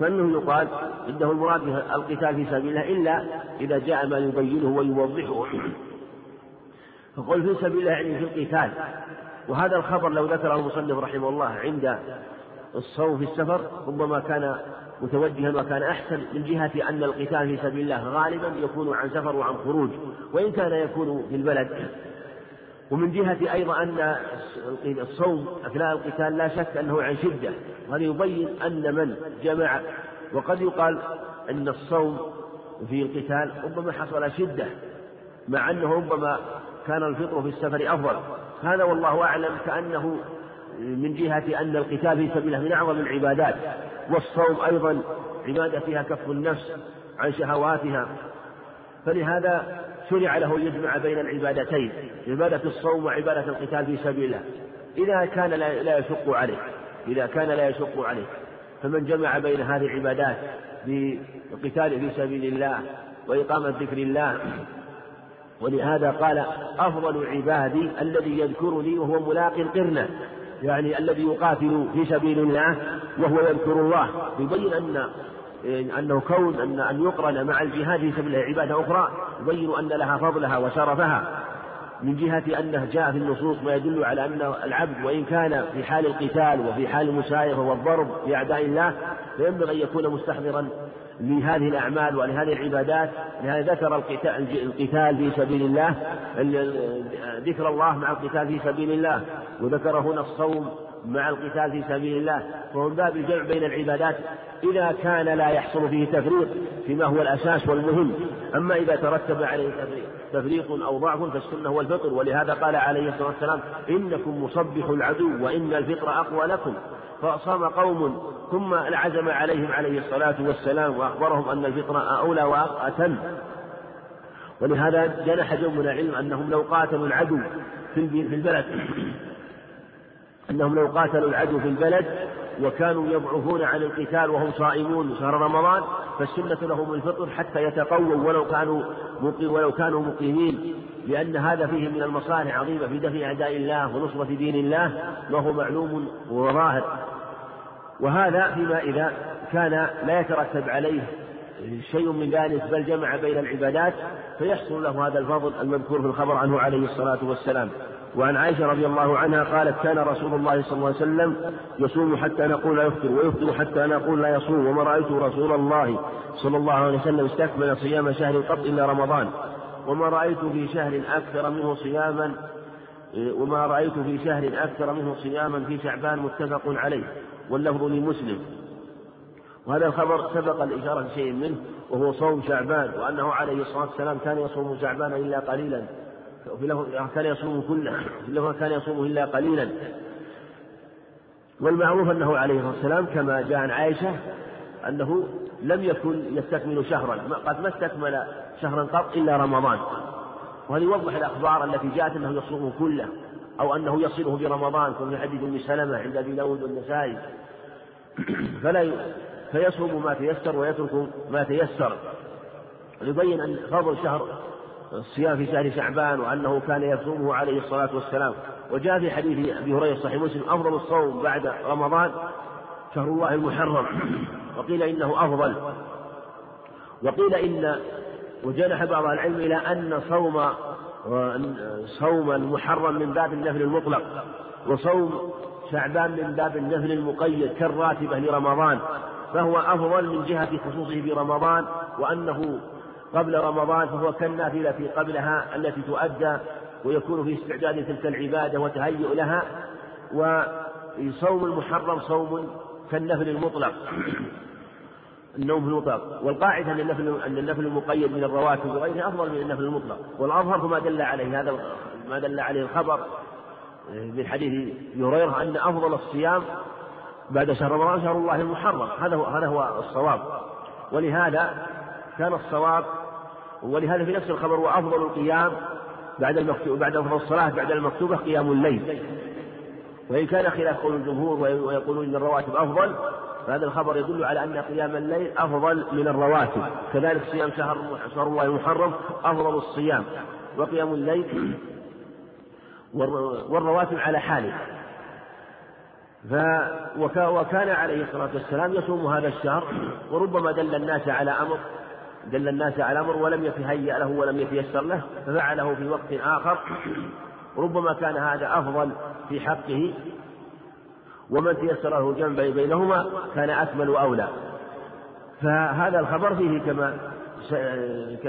فإنه يقال إنه المراد القتال في سبيل الله إلا إذا جاء ما يبينه ويوضحه. فقل في سبيل الله يعني في القتال. وهذا الخبر لو ذكره المصنف رحمه الله عند الصوم في السفر ربما كان متوجها وكان أحسن من جهة أن القتال في سبيل الله غالبا يكون عن سفر وعن خروج وإن كان يكون في البلد. ومن جهة أيضا أن الصوم أثناء القتال لا شك أنه عن شدة وهذا يبين أن من جمع وقد يقال أن الصوم في القتال ربما حصل شدة مع أنه ربما كان الفطر في السفر أفضل. هذا والله أعلم كأنه من جهة أن القتال في سبيل الله من أعظم العبادات. والصوم أيضا عبادة فيها كف النفس عن شهواتها. فلهذا شرع له يجمع بين العبادتين عبادة الصوم وعبادة القتال في سبيل الله. إذا كان لا يشق عليه إذا كان لا يشق عليه. فمن جمع بين هذه العبادات بالقتال في سبيل الله وإقامة ذكر الله ولهذا قال أفضل عبادي الذي يذكرني وهو ملاق القرنة. يعني الذي يقاتل في سبيل الله وهو يذكر الله يبين أن أنه كون أن أن يقرن مع الجهاد في سبيل الله عبادة أخرى يبين أن لها فضلها وشرفها من جهة أنه جاء في النصوص ما يدل على أن العبد وإن كان في حال القتال وفي حال المسايرة والضرب في أعداء الله فينبغي أن يكون مستحضرا لهذه الأعمال ولهذه العبادات لهذا ذكر القتال في سبيل الله ذكر الله مع القتال في سبيل الله وذكر هنا الصوم مع القتال في سبيل الله من باب الجمع بين العبادات إذا كان لا يحصل فيه تفريط فيما هو الأساس والمهم أما إذا ترتب عليه تفريط أو ضعف فالسنة هو الفطر ولهذا قال عليه الصلاة والسلام إنكم مصبح العدو وإن الفطر أقوى لكم. فصام قوم ثم عزم عليهم عليه الصلاة والسلام وأخبرهم أن الفطر أولى وأتم. ولهذا جنح جو العلم أنهم لو قاتلوا العدو في البلد. أنهم لو قاتلوا العدو في البلد وكانوا يضعفون عن القتال وهم صائمون شهر رمضان فالسنة لهم الفطر حتى يتقووا ولو كانوا ولو كانوا مقيمين. لأن هذا فيه من المصالح عظيمة في دفع أعداء الله ونصرة دين الله وهو معلوم وظاهر وهذا فيما إذا كان لا يترتب عليه شيء من ذلك بل جمع بين العبادات فيحصل له هذا الفضل المذكور في الخبر عنه عليه الصلاة والسلام. وعن عائشة رضي الله عنها قالت كان رسول الله صلى الله عليه وسلم يصوم حتى نقول لا يفطر ويفطر حتى نقول لا يصوم وما رأيت رسول الله صلى الله عليه وسلم استكمل صيام شهر قط إلا رمضان. وما رأيت في شهر أكثر منه صياما وما رأيت في شهر أكثر منه صياما في شعبان متفق عليه واللفظ لمسلم. وهذا الخبر سبق الإشارة شيء منه وهو صوم شعبان وأنه عليه الصلاة والسلام كان يصوم شعبان إلا قليلا. لفظ كان يصوم كله في كان يصوم إلا قليلا. والمعروف أنه عليه الصلاة والسلام كما جاء عن عائشة أنه لم يكن يستكمل شهرا قد ما استكمل شهرا قط إلا رمضان. وهذا يوضح الأخبار التي جاءت أنه يصوم كله أو أنه يصله برمضان كما في حديث أم سلمة عند أبي داود والنسائي. فلا فيصوم ما تيسر ويترك ما تيسر. يبين أن فضل شهر الصيام في شهر شعبان وأنه كان يصومه عليه الصلاة والسلام. وجاء في حديث أبي هريرة صحيح مسلم أفضل الصوم بعد رمضان شهر الله المحرم. وقيل إنه أفضل. وقيل إن وجنح بعض العلم إلى أن صوم صوم المحرم من باب النفل المطلق وصوم شعبان من باب النفل المقيد كالراتبة لرمضان فهو أفضل من جهة خصوصه برمضان وأنه قبل رمضان فهو كالنافلة قبلها التي تؤدى ويكون في استعداد تلك العبادة وتهيؤ لها وصوم المحرم صوم كالنفل المطلق. النوم في المطلق والقاعدة أن النفل أن النفل المقيد من الرواتب وغيره أفضل من النفل المطلق. والأظهر ما دل عليه هذا ما دل عليه الخبر من حديث هريرة أن أفضل الصيام بعد شهر رمضان شهر الله المحرم. هذا هو هذا هو الصواب. ولهذا كان الصواب ولهذا في نفس الخبر وأفضل القيام بعد المكتوب بعد أفضل الصلاة بعد المكتوبة قيام الليل. وإن كان خلاف قول الجمهور ويقولون أن الرواتب أفضل فهذا الخبر يدل على أن قيام الليل أفضل من الرواتب. كذلك صيام شهر شهر الله المحرم أفضل الصيام. وقيام الليل والرواتب على حاله. ف وكان عليه الصلاة والسلام يصوم هذا الشهر. وربما دل الناس على أمر دل الناس على أمر ولم يتهيأ له ولم يتيسر له ففعله في وقت آخر. ربما كان هذا أفضل في حقه. ومن تيسر له بينهما كان أكمل وأولى. فهذا الخبر فيه كما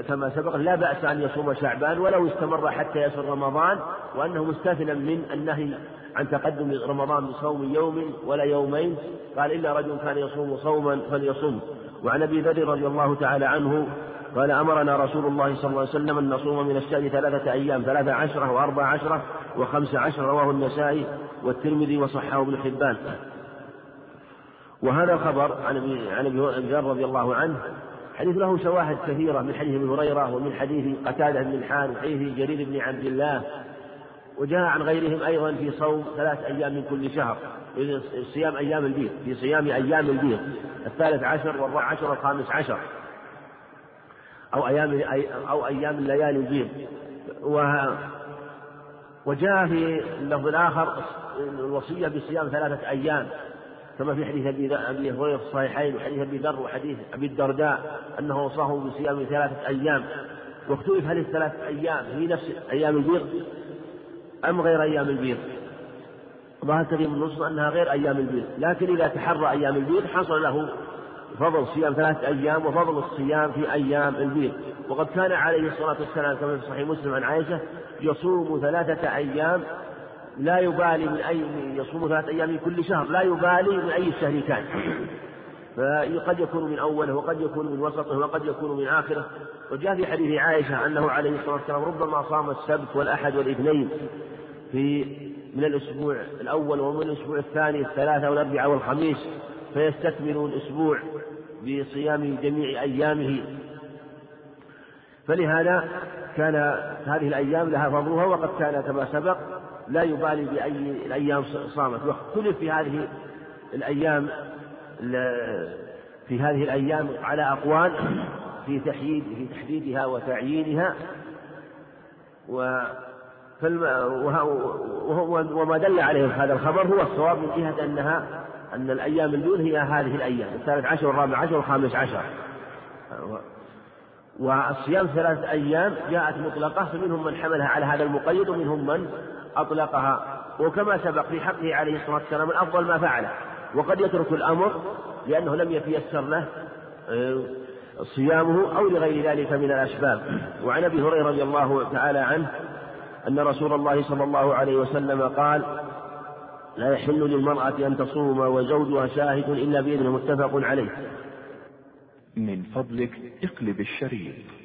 كما سبق لا بأس أن يصوم شعبان ولو استمر حتى يصل رمضان وأنه مستثنى من النهي عن تقدم رمضان بصوم يوم ولا يومين. قال إلا رجل كان يصوم صوما فليصوم وعن أبي ذر رضي الله تعالى عنه قال أمرنا رسول الله صلى الله عليه وسلم أن نصوم من الشهر ثلاثة أيام ثلاثة عشرة وأربع عشرة وخمس عشرة رواه النسائي والترمذي وصححه ابن حبان. وهذا الخبر عن ابي عن أبي رضي الله عنه. حديث له شواهد كثيرة من حديث أبي هريرة ومن حديث قتادة بن الحان وحديث جرير بن عبد الله. وجاء عن غيرهم أيضا في صوم ثلاث أيام من كل شهر صيام أيام البيض في صيام أيام البيض الثالث عشر والرابع عشر والخامس عشر. أو أيام أو أيام الليالي البيض وجاء في اللفظ الآخر الوصية بصيام ثلاثة أيام كما في حديث أبي هريرة في الصحيحين وحديث أبي ذر وحديث أبي الدرداء أنه وصاه بصيام ثلاثة أيام. واختلف هل الثلاث أيام هي نفس أيام البيض أم غير أيام البيض؟ ظاهر كثير من النصوص أنها غير أيام البيض لكن إذا تحرى أيام البيض حصل له فضل صيام ثلاثة أيام وفضل الصيام في أيام البيض وقد كان عليه الصلاة والسلام كما في صحيح مسلم عن عائشة يصوم ثلاثة أيام لا يبالي من أي يصوم ثلاثة أيام من كل شهر لا يبالي من أي الشهر كان. فقد يكون من أوله وقد يكون من وسطه وقد يكون من آخره. وجاء في حديث عائشة أنه عليه الصلاة والسلام ربما صام السبت والأحد والاثنين في من الأسبوع الأول ومن الأسبوع الثاني الثلاثة والأربعاء والخميس. فيستكمل الأسبوع بصيام جميع أيامه. فلهذا كان هذه الأيام لها فضلها وقد كان كما سبق لا يبالي بأي الأيام صامت. واختلف في هذه الأيام في هذه الأيام على أقوال في تحديد في تحديدها وتعيينها. و وما دل عليه هذا الخبر هو الصواب من جهة أنها أن الأيام الأولى هي هذه الأيام الثالث عشر والرابع عشر والخامس عشر. والصيام ثلاثة أيام جاءت مطلقة فمنهم من حملها على هذا المقيد ومنهم من أطلقها. وكما سبق في حقه عليه الصلاة والسلام الأفضل ما فعله. وقد يترك الأمر لأنه لم يتيسر له آه، صيامه أو لغير ذلك من الأسباب. وعن أبي هريرة رضي الله تعالى عنه أن رسول الله صلى الله عليه وسلم قال لا يحل للمرأة أن تصوم وزوجها شاهد إلا بإذن متفق عليه. من فضلك اقلب الشريط.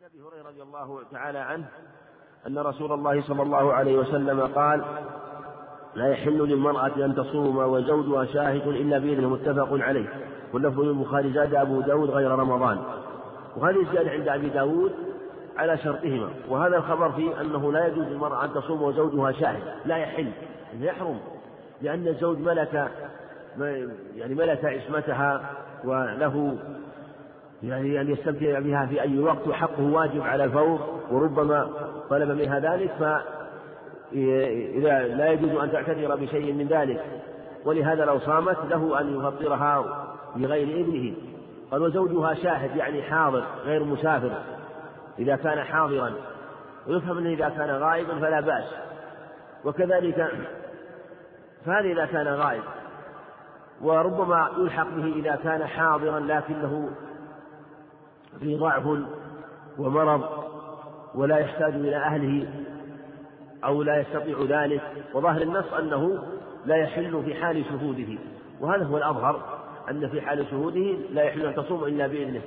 عن أبي هريرة رضي الله تعالى عنه أن رسول الله صلى الله عليه وسلم قال لا يحل للمرأة أن تصوم وزوجها شاهد إلا بإذنه متفق عليه. واللفظ البخاري زاد أبو داود غير رمضان. وهذه الزيادة عند أبي داود على شرطهما وهذا الخبر فيه أنه لا يجوز للمرأة أن تصوم وزوجها شاهد لا يحل يحرم لأن الزوج ملك يعني ملك عصمتها وله يعني أن يستمتع بها في أي وقت وحقه واجب على الفور وربما طلب منها ذلك فإذا لا يجوز أن تعتذر بشيء من ذلك. ولهذا لو صامت له أن يفطرها بغير إذنه. قال وزوجها شاهد يعني حاضر غير مسافر إذا كان حاضرا. ويفهم أنه إذا كان غائبا فلا بأس. وكذلك فهذا إذا كان غائب. وربما يلحق به إذا كان حاضرا لكنه في ضعف ومرض ولا يحتاج إلى أهله أو لا يستطيع ذلك وظاهر النص أنه لا يحل في حال شهوده. وهذا هو الأظهر أن في حال شهوده لا يحل أن تصوم إلا بإذنه.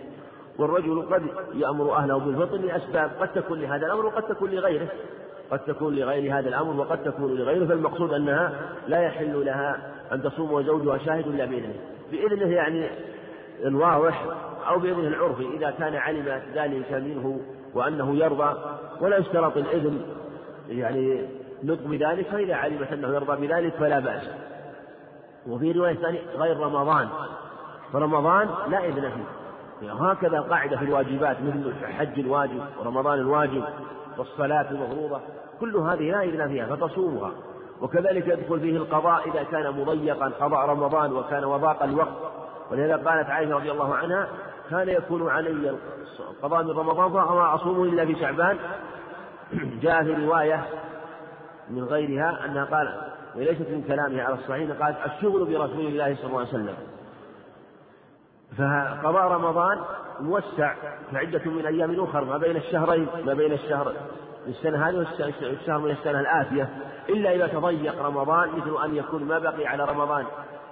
والرجل قد يأمر أهله بالفطر لأسباب قد تكون لهذا الأمر وقد تكون لغيره. قد تكون لغير هذا الأمر وقد تكون لغيره فالمقصود أنها لا يحل لها أن تصوم وزوجها شاهد إلا بإذنه. بإذنه يعني الواضح أو بإذنه العرفي إذا كان علم ذلك منه وأنه يرضى ولا يشترط الإذن يعني نطق بذلك فإذا علمت أنه يرضى بذلك فلا بأس. وفي رواية ثانية غير رمضان. فرمضان لا إذن فيه. هكذا قاعدة في الواجبات مثل الحج الواجب ورمضان الواجب والصلاة المفروضة كل هذه لا إذن فيها فتصومها. وكذلك يدخل فيه القضاء إذا كان مضيقا قضاء رمضان وكان وضاق الوقت. ولهذا قالت عائشة رضي الله عنها كان يكون علي القضاء من رمضان فما أصوم إلا في شعبان. جاء في رواية من غيرها أنها قال وليست من كلامها على الصحيح قالت الشغل برسول الله صلى الله عليه وسلم. فقضاء رمضان موسع فعدة من أيام أخرى ما بين الشهرين ما بين الشهر السنة هذه والشهر من السنة الآتية. إلا إذا تضيق رمضان مثل أن يكون ما بقي على رمضان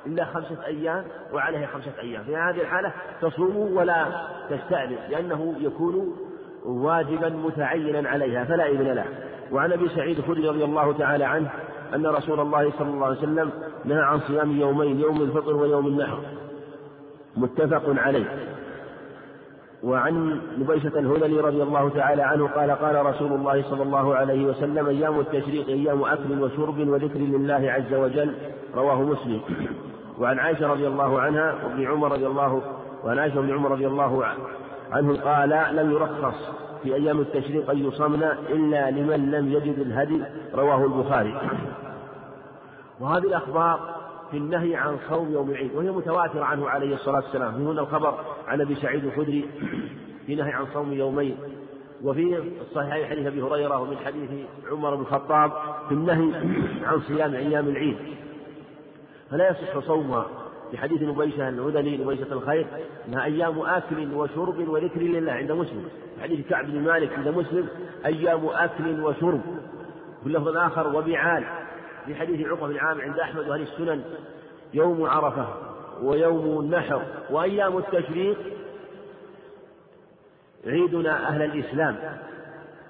إلا خمسة أيام وعليه خمسة أيام. في هذه الحالة تصوم ولا تستأذن لأنه يكون واجبا متعينا عليها فلا إذن له. وعن أبي سعيد الخدري رضي الله تعالى عنه أن رسول الله صلى الله عليه وسلم نهى عن صيام يومين يوم الفطر ويوم النحر. متفق عليه. وعن نبيشة الهذلي رضي الله تعالى عنه قال قال رسول الله صلى الله عليه وسلم أيام التشريق أيام أكل وشرب وذكر لله عز وجل رواه مسلم. وعن عائشة رضي الله عنها وابن عمر رضي الله وعن عائشة وابن عمر رضي الله عنه قال لم يرخص في أيام التشريق أن يصمن إلا لمن لم يجد الهدي رواه البخاري. وهذه الأخبار في النهي عن صوم يوم العيد وهي متواترة عنه عليه الصلاة والسلام. في هنا الخبر عن أبي سعيد الخدري في نهي عن صوم يومين وفي الصحيحين حديث أبي هريرة ومن حديث عمر بن الخطاب في النهي عن صيام أيام العيد. فلا يصح صومها في حديث نبيشة الهذلي نبيشة الخير إنها أيام أكل وشرب وذكر لله عند مسلم. حديث كعب بن مالك عند مسلم أيام أكل وشرب. في اللفظ الآخر وبعال. في حديث عقبة بن عامر عند أحمد وأهل السنن يوم عرفة ويوم النحر وأيام التشريق. عيدنا أهل الإسلام.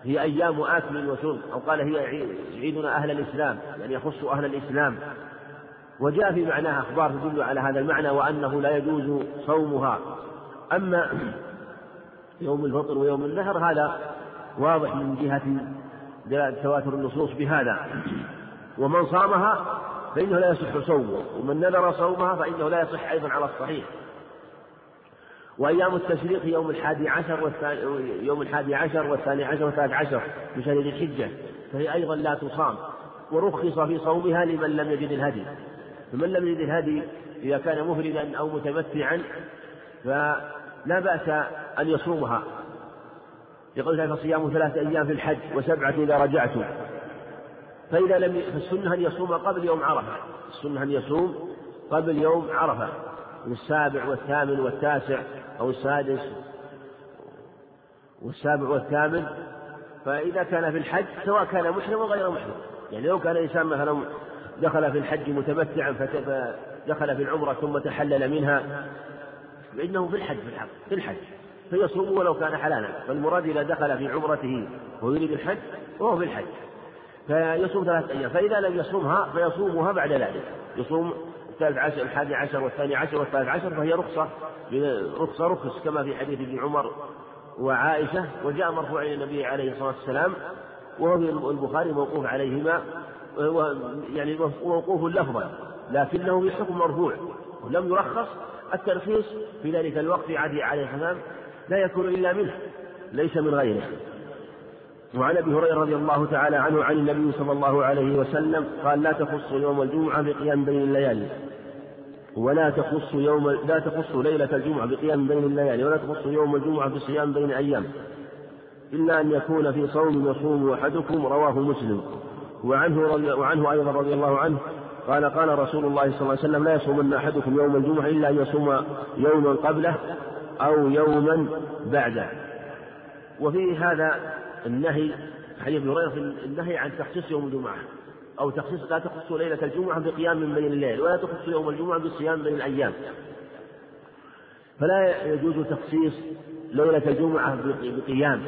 هي أيام أكل وشرب. أو قال هي عيدنا أهل الإسلام. يعني يخص أهل الإسلام. وجاء في معناها أخبار تدل على هذا المعنى وأنه لا يجوز صومها. أما يوم الفطر ويوم النهر هذا واضح من جهة تواتر النصوص بهذا. ومن صامها فإنه لا يصح صومه ومن نذر صومها فإنه لا يصح أيضا على الصحيح. وأيام التشريق يوم الحادي عشر والثاني يوم الحادي عشر والثاني عشر والثالث عشر من شهر الحجة فهي أيضا لا تصام. ورخص في صومها لمن لم يجد الهدي. فمن لم يجد الهدي إذا كان مفردا أو متمتعا فلا بأس أن يصومها. يقول تعالى فصيام ثلاثة أيام في الحج وسبعة إذا رجعتم فإذا لم فالسنة أن يصوم قبل يوم عرفة. السنة أن يصوم قبل يوم عرفة. السابع والثامن والتاسع أو السادس والسابع والثامن. فإذا كان في الحج سواء كان محرم أو غير محرم. يعني لو كان الإنسان مثلا دخل في الحج متمتعا فدخل في العمرة ثم تحلل منها. فإنه في الحج في الحق في الحج. فيصوم ولو كان حلالا. فالمراد إذا دخل في عمرته ويريد الحج وهو في الحج. فيصوم ثلاثة أيام. فإذا لم يصومها فيصومها بعد ذلك. يصوم الثالث عشر الحادي عشر والثاني عشر والثالث عشر فهي رخصة. رخصة رخص كما في حديث ابن عمر وعائشة. وجاء مرفوع إلى النبي عليه الصلاة والسلام. وهو في البخاري موقوف عليهما. يعني موقوف لفظا لكنه بحكم مرفوع ولم يرخص الترخيص في ذلك الوقت عدي عليه السلام لا يكون إلا منه ليس من غيره. وعن أبي هريرة رضي الله تعالى عنه عن النبي صلى الله عليه وسلم قال لا تخص يوم الجمعة بقيام بين الليالي ولا تخص يوم لا تخص ليلة الجمعة بقيام بين الليالي ولا تخص يوم الجمعة بصيام بين أيام إلا أن يكون في صوم يصوم أحدكم رواه مسلم. وعنه رضي وعنه أيضا رضي الله عنه قال قال رسول الله صلى الله عليه وسلم لا يصومن أحدكم يوم الجمعة إلا أن يصوم يوما قبله أو يوما بعده. وفي هذا النهي حديث هريرة في النهي عن تخصيص يوم الجمعة أو تخصيص لا تخص ليلة الجمعة بقيام من بين الليل ولا تخص يوم الجمعة بالصيام بين الأيام. فلا يجوز تخصيص ليلة الجمعة بقيام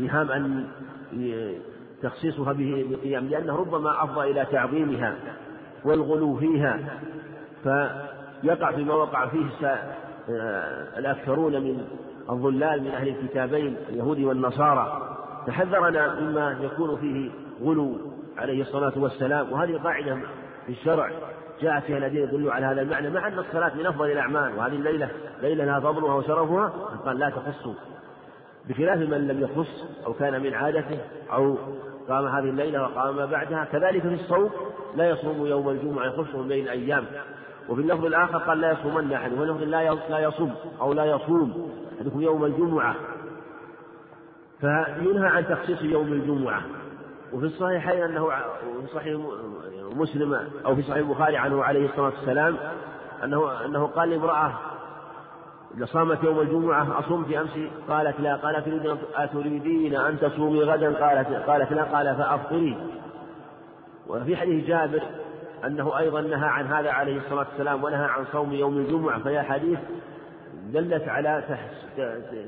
إيهام أن تخصيصها به بقيام لأنه ربما أفضى إلى تعظيمها والغلو فيها فيقع فيما وقع فيه الأكثرون من الضلال من أهل الكتابين اليهود والنصارى. تحذرنا مما يكون فيه غلو عليه الصلاة والسلام وهذه قاعدة في الشرع جاء فيها الذين يدلوا على هذا المعنى مع أن الصلاة من أفضل الأعمال وهذه الليلة ليلة لها فضلها وشرفها قال لا تخصوا. بخلاف من لم يخص أو كان من عادته أو قام هذه الليلة وقام ما بعدها. كذلك في الصوم لا يصوم يوم الجمعة يخص من بين الأيام. وفي اللفظ الآخر قال لا يصومن أحد. وفي اللفظ لا يصوم أو لا يصوم أحدكم يوم الجمعة. فينهى عن تخصيص يوم الجمعة. وفي الصحيحين أنه في صحيح مسلم أو في صحيح البخاري عنه عليه الصلاة والسلام أنه أنه قال لامرأة صامت يوم الجمعة أصمت أمس؟ قالت لا. قال تريدين أتريدين أن تصومي غدا؟ قالت قالت لا. قال فأفطري. وفي حديث جابر أنه أيضا نهى عن هذا عليه الصلاة والسلام ونهى عن صوم يوم الجمعة. فهي حديث دلت على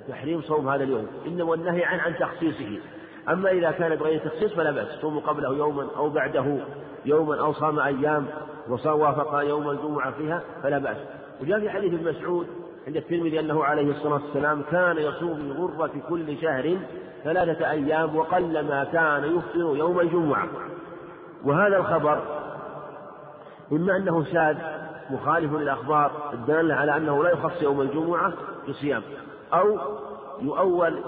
تحريم صوم هذا اليوم. إنما النهي عن عن تخصيصه. أما إذا كان بغير تخصيص فلا بأس. صوم قبله يوما أو بعده يوما أو صام أيام وصام وافق يوم الجمعة فيها فلا بأس. وجاء في حديث ابن مسعود عند الترمذي أنه عليه الصلاة والسلام كان يصوم غرة كل شهر ثلاثة أيام وقلما كان يفطر يوم الجمعة. وهذا الخبر إما أنه شاذ مخالف للأخبار الدالة على أنه لا يخص يوم الجمعة بصيام أو يؤول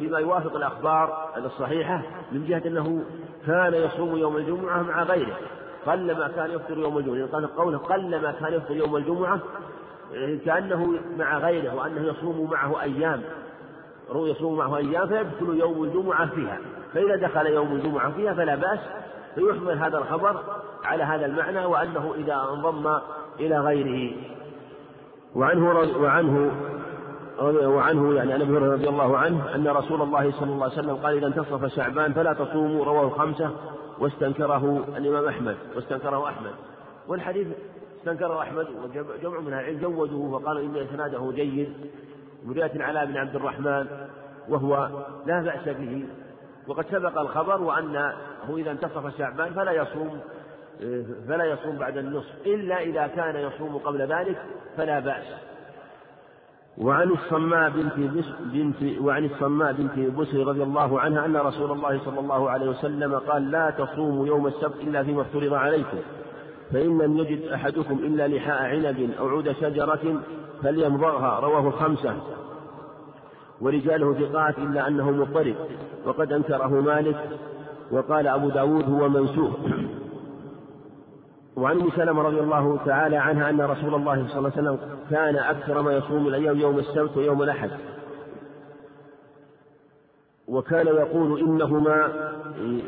بما يوافق الأخبار الصحيحة من جهة أنه كان يصوم يوم الجمعة مع غيره. قلما كان يفطر يوم الجمعة قال قوله قلما كان يفطر يوم الجمعة كأنه مع غيره وأنه يصوم معه أيام يصوم معه أيام فيدخل يوم الجمعة فيها فإذا دخل يوم الجمعة فيها فلا بأس فيحمل هذا الخبر على هذا المعنى وأنه إذا انضم إلى غيره. وعنه وعنه وعنه يعني عن أبي هريرة رضي الله عنه أن رسول الله صلى الله عليه وسلم قال إذا انتصف شعبان فلا تصوموا رواه الخمسة واستنكره الإمام أحمد واستنكره أحمد. والحديث استنكره أحمد وجمع من العلم جودوه وقالوا إن إسناده جيد بروايه علاء بن عبد الرحمن وهو لا بأس به. وقد سبق الخبر وانه إذا انتصف شعبان فلا يصوم فلا يصوم بعد النصف إلا إذا كان يصوم قبل ذلك فلا بأس. وعن الصماء بنت بنت وعن الصماء بنت بسر رضي الله عنها أن رسول الله صلى الله عليه وسلم قال لا تصوموا يوم السبت إلا فيما افترض عليكم. فإن لم يجد أحدكم إلا لحاء عنب أو عود شجرة فليمضغها رواه الخمسة ورجاله ثقات إلا أنه مضطرب. وقد أنكره مالك وقال أبو داود هو منسوخ. وعن أم سلمة رضي الله تعالى عنها أن رسول الله صلى الله عليه وسلم كان أكثر ما يصوم الأيام يوم السبت ويوم الأحد. وكان يقول إنهما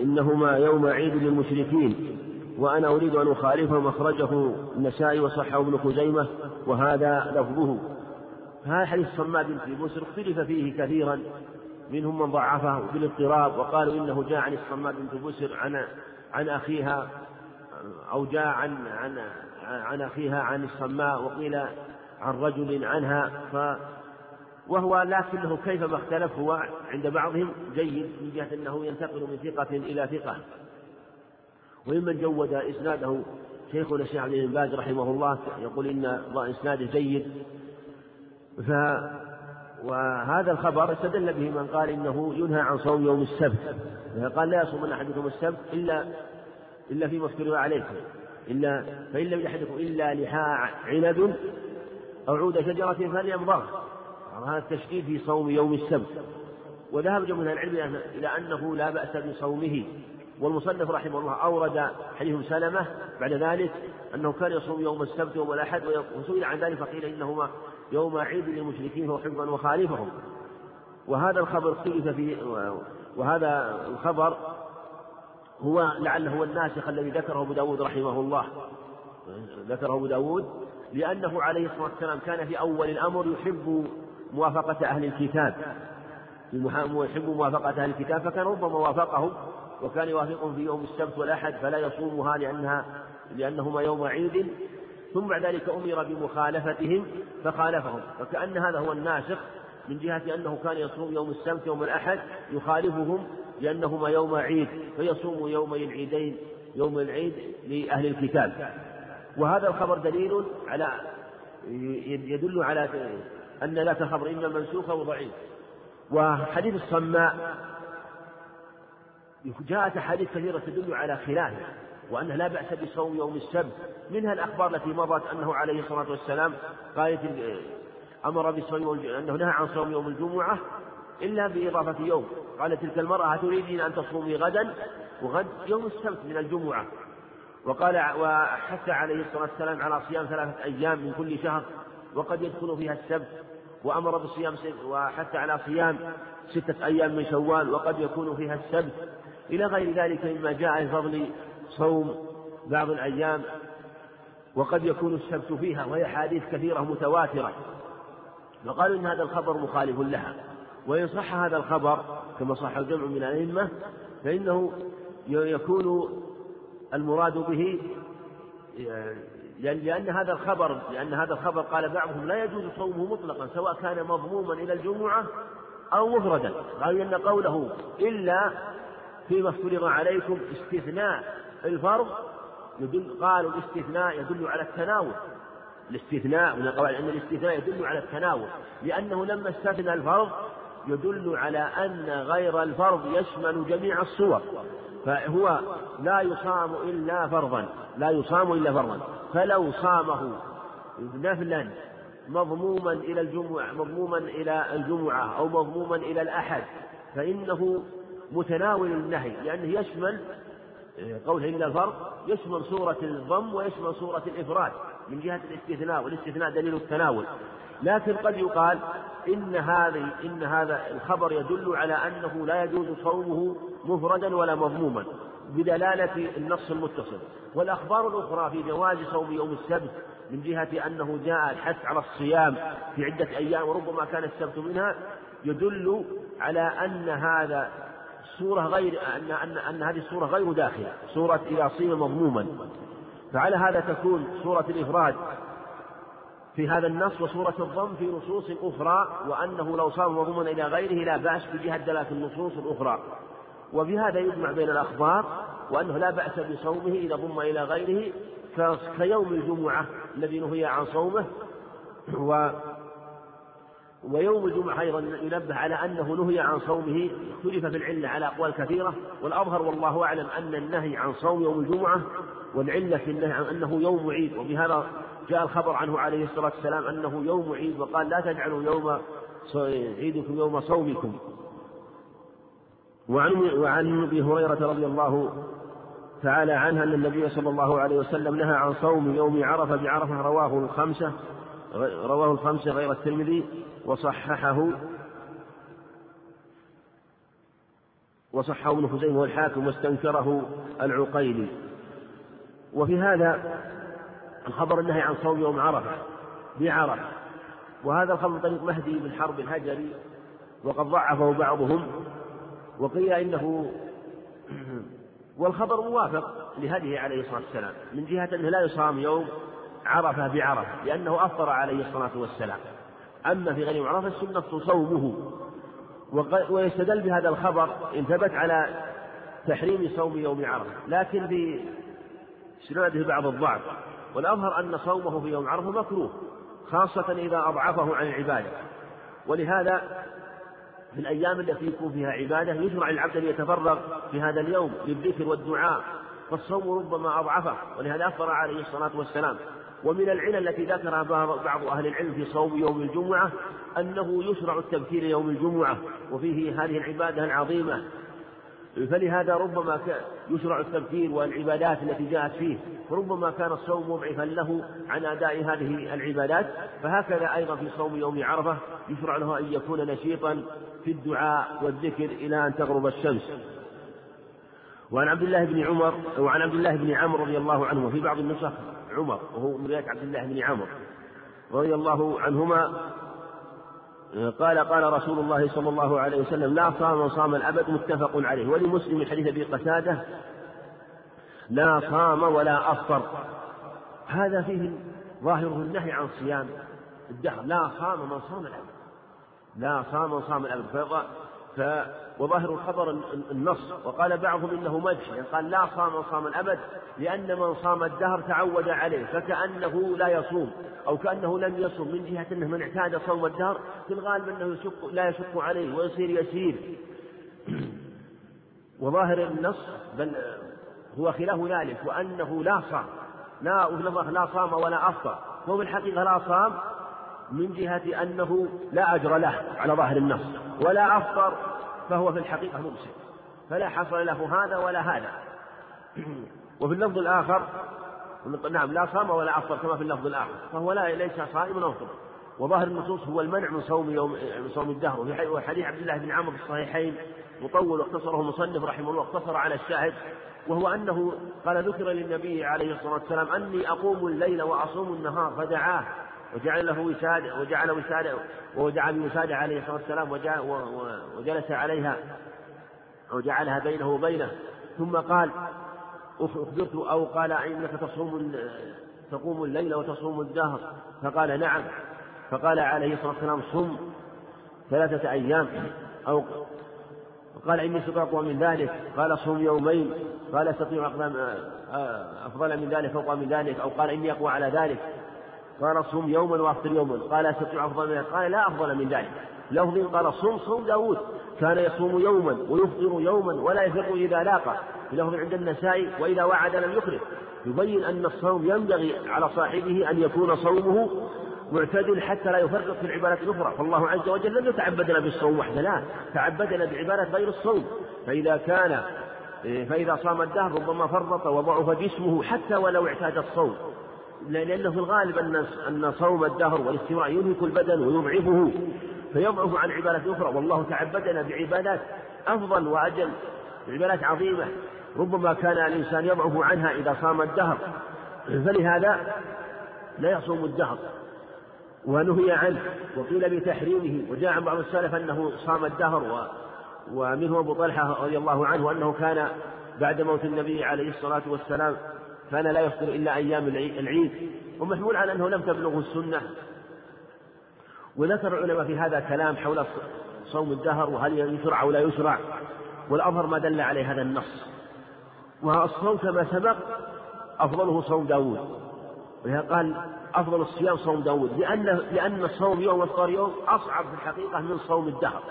إنهما يوم عيد للمشركين. وأنا أريد أن اخالفهم اخرجه النسائي وصححه ابن خزيمة وهذا لفظه. هذا حديث صماء بنت بسر اختلف فيه كثيرا منهم من ضعفه بالاضطراب وقالوا إنه جاء عن الصماء بنت بسر عن عن أخيها أو جاء عن عن عن أخيها عن الصماء وقيل عن رجل عنها. وهو لكنه كيفما اختلف هو عند بعضهم جيد من جهة أنه ينتقل من ثقة إلى ثقة. وممن جود إسناده شيخنا الشيخ عبد بن باز رحمه الله يقول إن إسناده جيد. ف وهذا الخبر استدل به من قال إنه ينهى عن صوم يوم السبت. قال لا يصومن أحدكم السبت إلا إلا فيما افترض عليكم إلا فإن لم يحدكم إلا لحاء عنب أو عود شجرة فليمضغ. هذا التشديد في صوم يوم السبت. وذهب جمهور العلم إلى أنه لا بأس بصومه. والمصنف رحمه الله أورد حديث سلمة بعد ذلك أنه كان يصوم يوم السبت ويوم الأحد وسئل عن ذلك فقيل إنهما يوم عيد للمشركين وحفظا وخالفهم. وهذا الخبر اختلف فيه وهذا الخبر هو لعله هو الناسخ الذي ذكره أبو داود رحمه الله. ذكره أبو داود لأنه عليه الصلاة والسلام كان في أول الأمر يحب موافقة أهل الكتاب. يحب موافقة أهل الكتاب فكان ربما وافقهم وكان يوافقهم في يوم السبت والأحد فلا يصومها لأنها لأنهما يوم عيد. ثم بعد ذلك أمر بمخالفتهم فخالفهم. فكأن هذا هو الناسخ من جهة أنه كان يصوم يوم السبت يوم الأحد يخالفهم لأنهما يوم عيد فيصوم يومي العيدين يوم العيد لأهل الكتاب. وهذا الخبر دليل على يدل على أن ذات الخبر إما منسوخ أو ضعيف وحديث الصماء جاءت أحاديث كثيرة تدل على خلافه وأنه لا بأس بصوم يوم السبت. منها الأخبار التي مضت أنه عليه الصلاة والسلام قالت أمر بصوم أنه نهى عن صوم يوم الجمعة إلا بإضافة يوم. قالت تلك المرأة تريدين أن تصومي غدا؟ وغد يوم السبت من الجمعة. وقال وحث عليه الصلاة والسلام على صيام ثلاثة أيام من كل شهر وقد يدخل فيها السبت. وأمر بصيام وحث على صيام ستة أيام من شوال وقد يكون فيها السبت. إلى غير ذلك مما جاء في فضل صوم بعض الأيام وقد يكون السبت فيها وهي حديث كثيرة متواترة. وقالوا إن هذا الخبر مخالف لها. وإن صح هذا الخبر كما صح الجمع من الأئمة فإنه يكون المراد به لأن هذا الخبر لأن هذا الخبر قال بعضهم لا يجوز صومه مطلقا سواء كان مضموما إلى الجمعة أو مفردا. قالوا إن قوله إلا فيما افترض عليكم استثناء. الفرض يدل قالوا الاستثناء يدل على التناول الاستثناء من القواعد أن الاستثناء يدل على التناول لأنه لما استثنى الفرض يدل على أن غير الفرض يشمل جميع الصور. فهو لا يصام إلا فرضا لا يصام إلا فرضا. فلو صامه نفلا مضموما إلى الجمعة مضموما إلى الجمعة أو مضموما إلى الأحد فإنه متناول النهي لأنه يشمل قوله إلا الفرض يشمل صورة الضم ويشمل صورة الإفراد من جهة الاستثناء والاستثناء دليل التناول. لكن قد يقال إن هذه إن هذا الخبر يدل على أنه لا يجوز صومه مفردا ولا مضموما بدلالة النص المتصل. والأخبار الأخرى في جواز صوم يوم السبت من جهة أنه جاء الحث على الصيام في عدة أيام وربما كان السبت منها يدل على أن هذا صورة غير أن أن أن هذه الصورة غير داخلة، صورة إذا صيم مضموما، فعلى هذا تكون صورة الإفراد في هذا النص وصورة الضم في نصوص أخرى وأنه لو صام مضموما إلى غيره لا بأس بجهة دلالة النصوص الأخرى. وبهذا يجمع بين الأخبار وأنه لا بأس بصومه إذا ضم إلى غيره كيوم الجمعة الذي نهي عن صومه و ويوم الجمعة أيضا ينبه على أنه نهي عن صومه اختلف في العلة على أقوال كثيرة والأظهر والله أعلم أن النهي عن صوم يوم الجمعة والعلة في النهي عن أنه يوم عيد وبهذا جاء الخبر عنه عليه الصلاة والسلام أنه يوم عيد وقال لا تجعلوا يوم عيدكم يوم صومكم. وعن وعن أبي هريرة رضي الله تعالى عنها أن النبي صلى الله عليه وسلم نهى عن صوم يوم عرفة بعرفة رواه الخمسة رواه الخمسة غير الترمذي وصححه وصححه ابن خزيمة والحاكم واستنكره العقيلي. وفي هذا الخبر النهي عن صوم يوم عرفة بعرفة. وهذا الخبر طريق مهدي بن حرب الهجري وقد ضعفه بعضهم وقيل إنه والخبر موافق لهديه عليه الصلاة والسلام. من جهة أنه لا يصام يوم عرفة بعرفة لأنه أفطر عليه الصلاة والسلام. أما في غير عرفة السنة صومه. ويستدل بهذا الخبر إن ثبت على تحريم صوم يوم عرفة. لكن في سناده بعض الضعف. والأظهر أن صومه في يوم عرفة مكروه خاصة إذا أضعفه عن العبادة. ولهذا في الأيام التي يكون فيها عبادة يشرع للعبد أن يتفرغ في هذا اليوم للذكر والدعاء. فالصوم ربما أضعفه ولهذا أخبر عليه الصلاة والسلام. ومن العلل التي ذكرها بعض أهل العلم في صوم يوم الجمعة أنه يشرع التبكير يوم الجمعة وفيه هذه العبادة العظيمة. فلهذا ربما يشرع التبكير والعبادات التي جاءت فيه فربما كان الصوم مضعفا له عن أداء هذه العبادات. فهكذا أيضا في صوم يوم عرفة يشرع له أن يكون نشيطا في الدعاء والذكر إلى أن تغرب الشمس. وعن عبد الله بن عمر وعن عبد الله بن عمرو رضي الله عنه وفي بعض النسخ عمر وهو من رواية عبد الله بن عمرو رضي الله عنهما قال قال رسول الله صلى الله عليه وسلم لا صام صام الأبد متفق عليه ولمسلم حديث أبي قتادة لا صام ولا أفطر هذا فيه ظاهره النهي عن صيام الدهر لا صام من صام الأبد لا صام من صام الأبد. ف... وظاهر الخبر النص. وقال بعضهم إنه مدح. يعني قال لا صام صام الأبد لأن من صام الدهر تعود عليه فكأنه لا يصوم أو كأنه لم يصوم من جهة أنه من اعتاد صوم الدهر في الغالب أنه يشق لا يشق عليه ويصير يسير. وظاهر النص بل هو خلاف ذلك وأنه لا صام. لا لا صام ولا أفطر. هو بالحقيقة لا صام من جهة أنه لا أجر له على ظاهر النص. ولا أفطر فهو في الحقيقة ممسك. فلا حصل له هذا ولا هذا. وفي اللفظ الآخر نعم لا صام ولا أفطر كما في اللفظ الآخر. فهو لا ليس صائما أفطر وظاهر النصوص هو المنع من صوم يوم من صوم الدهر. وفي حديث عبد الله بن عمرو في الصحيحين مطول واختصره المصنف رحمه الله اقتصر على الشاهد وهو أنه قال ذكر للنبي عليه الصلاة والسلام أني أقوم الليل وأصوم النهار فدعاه. وجعل له وسادة وجعل وسادة ودعا بوسادة عليه الصلاة والسلام وجلس عليها وجعلها بينه وبينه. ثم قال أخبرت أو قال إنك تصوم تقوم الليل وتصوم الدهر؟ فقال نعم. فقال عليه الصلاة والسلام صم ثلاثة أيام أو قال إني استطعت من ذلك. قال صوم يومين. قال أستطيع أفضل من ذلك فوق من ذلك. أو قال إني أقوى على ذلك. قال صوم يوما وافطر يوما. قال أستطيع أفضل من قال لا أفضل من ذلك. لفظ قال صوم صوم داود. كان يصوم يوما ويفطر يوما ولا يفطر إذا لاقى. لفظ عند النسائي وإذا وعد لم يخلف يبين أن الصوم ينبغي على صاحبه أن يكون صومه معتدل حتى لا يفرق في العبادات الأخرى. فالله عز وجل لم يتعبدنا بالصوم وحده لا. تعبدنا بعباده غير الصوم. فإذا كان فإذا صام الدهر ربما فرط وضعف جسمه حتى ولو اعتاد الصوم. لأنه في الغالب أن أن صوم الدهر والاستواء ينهك البدن ويضعفه فيضعف عن عبادات أخرى. والله تعبدنا بعبادات أفضل وأجل عبادات عظيمة. ربما كان الإنسان يضعف عنها إذا صام الدهر. فلهذا لا يصوم الدهر. ونهي عنه. وقيل بتحريمه. وجاء عن بعض السلف أنه صام الدهر و ومنه أبو طلحة رضي الله عنه أنه كان بعد موت النبي عليه الصلاة والسلام كان لا يفطر إلا أيام العيد ومحمول على أنه لم تبلغه السنة. وذكر العلماء في هذا كلام حول صوم الدهر وهل يشرع أو لا يشرع والأظهر ما دل عليه هذا النص. والصوم كما سبق أفضله صوم داود. ولهذا قال أفضل الصيام صوم داود لأن لأن الصوم يوم وافطار يوم أصعب في الحقيقة من صوم الدهر.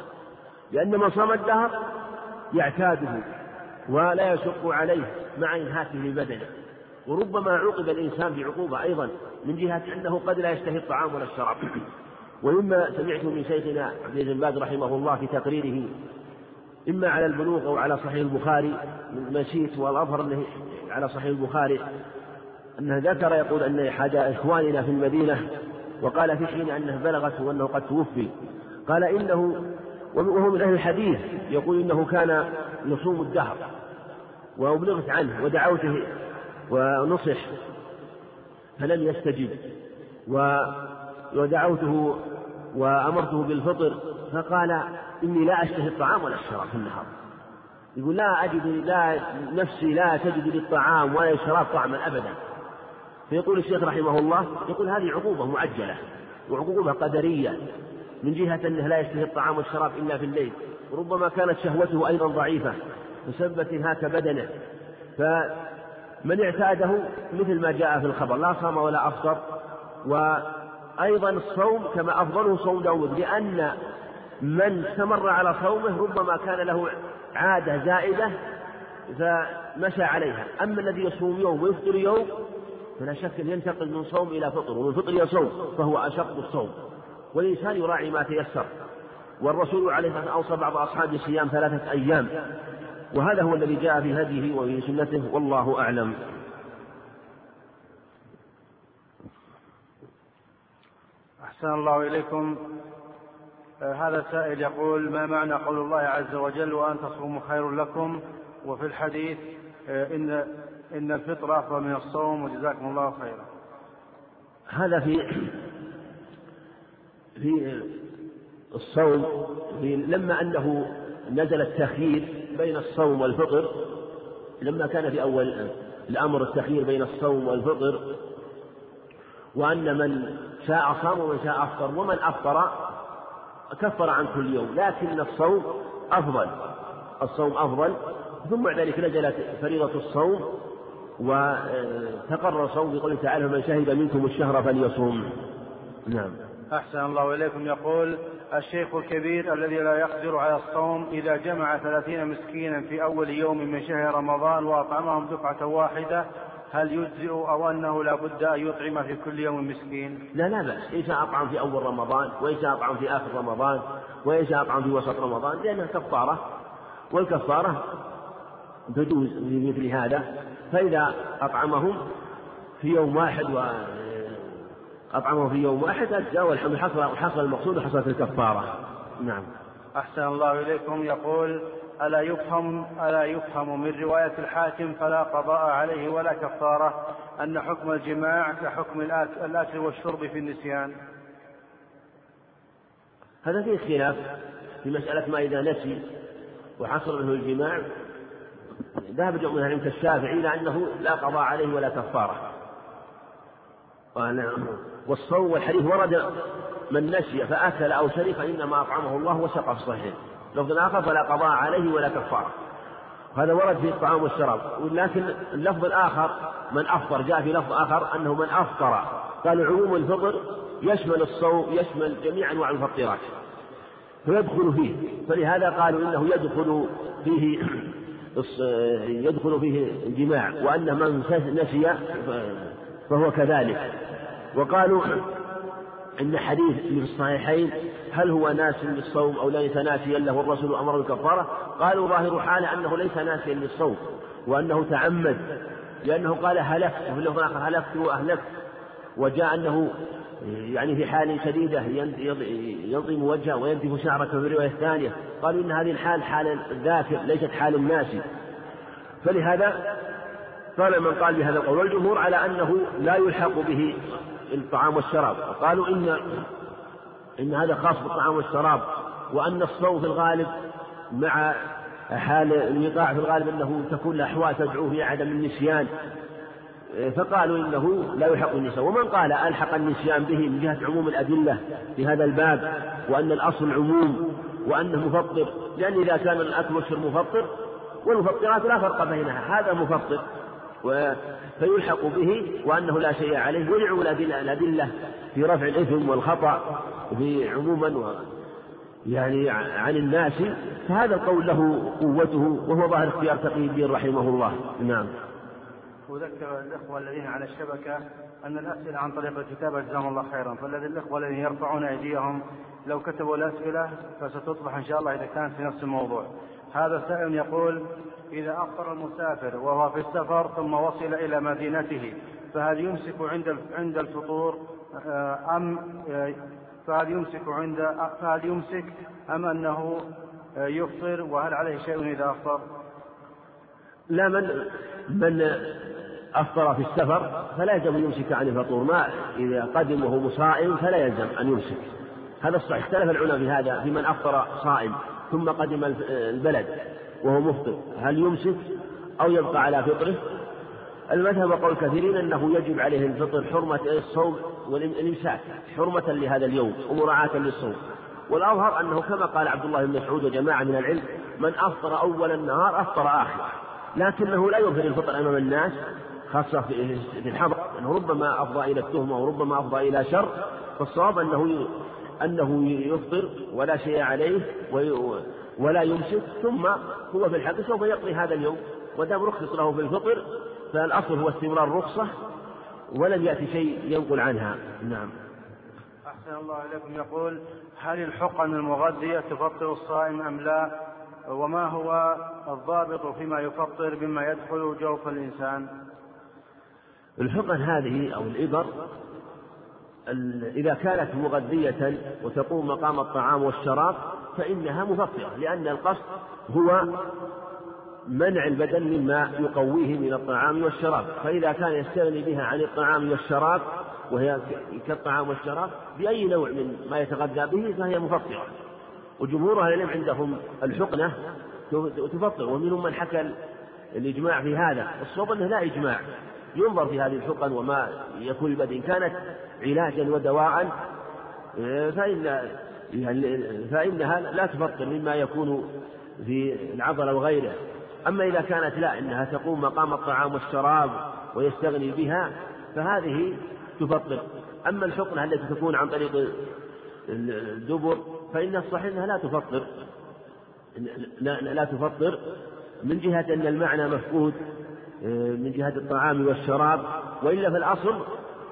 لأن من صام الدهر يعتاده ولا يشق عليه مع إنهاكه لبدنه. وربما عوقب الإنسان بعقوبة أيضا من جهة أنه قد لا يشتهي الطعام ولا الشراب. ومما سمعت من شيخنا عبد بن باز رحمه الله في تقريره إما على البلوغ أو على صحيح البخاري نسيت والأظهر أنه على صحيح البخاري أنه ذكر يقول أن أحد إخواننا في المدينة وقال في حين أنه بلغته وأنه قد توفي. قال إنه وهو من أهل الحديث يقول إنه كان يصوم الدهر وأبلغت عنه ودعوته ونصح فلم يستجب. ودعوته وأمرته بالفطر فقال إني لا أشتهي الطعام ولا الشراب في النهار. يقول لا أجد لا نفسي لا تجد للطعام ولا الشراب طعما أبدا. فيقول الشيخ رحمه الله يقول هذه عقوبة معجلة وعقوبة قدرية من جهة أنه لا يشتهي الطعام والشراب إلا في الليل. وربما كانت شهوته أيضا ضعيفة فسببت إنهاك بدنه. فمن اعتاده مثل ما جاء في الخبر لا صام ولا أفطر وأيضا الصوم كما أفضله صوم داود لأن من استمر على صومه ربما كان له عادة زائدة فمشى عليها. أما الذي يصوم يوم ويفطر يوم فلا شك أن ينتقل من صوم إلى فطر ومن فطر إلى صوم فهو أشق الصوم. والإنسان يراعي ما تيسر والرسول عليه الصلاة والسلام أوصى بعض أصحابه صيام ثلاثة أيام. وهذا هو الذي جاء في هديه وفي سنته والله أعلم. أحسن الله إليكم. آه، هذا سائل يقول ما معنى قول الله عز وجل وأن تصوموا خير لكم؟ وفي الحديث آه، إن إن الفطر أفضل من الصوم وجزاكم الله خيرا. هذا في في الصوم في لما أنه نزل التخيير بين الصوم والفطر لما كان في أول الأمر التخيير بين الصوم والفطر وأن من شاء صام ومن شاء أفطر ومن أفطر كفر عن كل يوم لكن الصوم أفضل الصوم أفضل ثم بعد ذلك نزلت فريضة الصوم وتقرر الصوم بقوله تعالى من شهد منكم الشهر فليصوم نعم. أحسن الله إليكم. يقول الشيخ الكبير الذي لا يقدر على الصوم إذا جمع ثلاثين مسكينا في أول يوم من شهر رمضان وأطعمهم دفعة واحدة هل يجزئ أو أنه لا بد أن يطعم في كل يوم مسكين؟ لا لا بأس. شاء أطعم في أول رمضان وإن شاء أطعم في آخر رمضان وإن شاء أطعم في وسط رمضان لأنها كفارة والكفارة تجوز في مثل هذا. فإذا أطعمهم في يوم واحد و أطعمه في يوم واحد أجزى والحمد حصل حصل المقصود وحصلت الكفارة. نعم. أحسن الله إليكم. يقول ألا يفهم ألا يفهم من رواية الحاكم فلا قضاء عليه ولا كفارة أن حكم الجماع كحكم الأكل والشرب في النسيان. هذا فيه خلاف في مسألة ما إذا نسي وحصل له الجماع. ذهب جمع من كالشافعي إلى أنه لا قضاء عليه ولا كفارة. والصوم والحديث ورد من نسي فأكل أو شرب فإنما أطعمه الله وسقى في الصحيح لفظ آخر فلا قضاء عليه ولا كفارة. هذا ورد في الطعام والشراب. ولكن اللفظ الآخر من أفطر جاء في لفظ آخر أنه من أفطر. قال عموم الفطر يشمل الصوم يشمل جميع أنواع المفطرات. فيدخل فيه. فلهذا قالوا إنه يدخل فيه يدخل فيه الجماع وأن من نسي فهو كذلك. وقالوا إن حديث في الصحيحين هل هو ناس للصوم أو ليس ناسيا له الرسول أمر بالكفارة؟ قالوا ظاهر حاله أنه ليس ناسيا للصوم وأنه تعمد لأنه قال هلكت وفي اللفظ الآخر هلكت وأهلكت وجاء أنه يعني في حال شديدة ينظم وجهه وينتف شعره في الرواية الثانية قالوا إن هذه الحال حال الذاكر ليست حال الناسي فلهذا قال من قال بهذا القول والجمهور على أنه لا يلحق به الطعام والشراب. قالوا إن إن هذا خاص بالطعام والشراب وأن الصوم في الغالب مع حال الوقاع في الغالب أنه تكون الأحوال تدعو في عدم النسيان. فقالوا إنه لا يلحق النسيان. ومن قال ألحق النسيان به من جهة عموم الأدلة في هذا الباب وأن الأصل عموم وأنه مفطر. لأن إذا كان الأكل والشرب مفطر والمفطرات لا فرق بينها. هذا مفطر فيلحق به وأنه لا شيء عليه ويدعو الأدلة في رفع الإثم والخطأ عموما يعني عن الناس. فهذا القول له قوته وهو ظاهر اختيار تقي الدين رحمه الله. نعم. أذكر الإخوة الذين على الشبكة أن الأسئلة عن طريق الكتابة جزاهم الله خيرا. فالذي الإخوة الذين يرفعون أيديهم لو كتبوا الأسئلة فستطرح إن شاء الله إذا كانت في نفس الموضوع. هذا سائل يقول إذا أفطر المسافر وهو في السفر ثم وصل إلى مدينته فهل يمسك عند عند الفطور؟ آه، أم آه، فهل يمسك عند فهل يمسك أم أنه آه، يفطر؟ وهل عليه شيء إذا أفطر؟ لا من من أفطر في السفر فلا يلزم أن يمسك عن الفطور ما إذا قدم وهو مصائم فلا يلزم أن يمسك. هذا الصحيح اختلف العلماء في هذا في من أفطر صائم ثم قدم البلد. وهو مفطر. هل يمسك أو يبقى على فطره؟ المذهب قول كثيرين أنه يجب عليه الفطر حرمة الصوم والإمساك حرمة لهذا اليوم ومراعاة للصوم. والأظهر أنه كما قال عبد الله بن مسعود وجماعة من العلم من أفطر أول النهار أفطر آخر. لكنه لا يظهر الفطر أمام الناس خاصة في الحضر أنه ربما أفضى إلى التهمة وربما أفضى إلى شر. فالصواب أنه أنه يفطر ولا شيء عليه ولا يمسك ثم هو في الحق سوف يقضي هذا اليوم. ودام رخص له في الفطر فالأصل هو استمرار الرخصة ولم يأتي شيء ينقل عنها. نعم. أحسن الله إليكم. يقول هل الحقن المغذية تفطر الصائم أم لا؟ وما هو الضابط فيما يفطر مما يدخل جوف الإنسان؟ الحقن هذه أو الإبر إذا كانت مغذية وتقوم مقام الطعام والشراب فإنها مفطرة لأن القصد هو منع البدن مما يقويه من الطعام والشراب فإذا كان يستغني بها عن الطعام والشراب وهي كالطعام والشراب بأي نوع من ما يتغذى به فهي مفطرة. وجمهور أهل العلم عندهم الحقنة تفطر ومنهم من حكى الإجماع في هذا. الصواب أنه لا إجماع. ينظر في هذه الحقن وما يكون البدن كانت علاجا ودواء فإن فإنها لا تفطر مما يكون في العضلة وغيره. أما إذا كانت لا إنها تقوم مقام الطعام والشراب ويستغني بها فهذه تفطر. أما الحقنة التي تكون عن طريق الدبر فإن الصحيح أنها لا تفطر. لا, لا تفطر من جهة أن المعنى مفقود من جهة الطعام والشراب وإلا في الأصل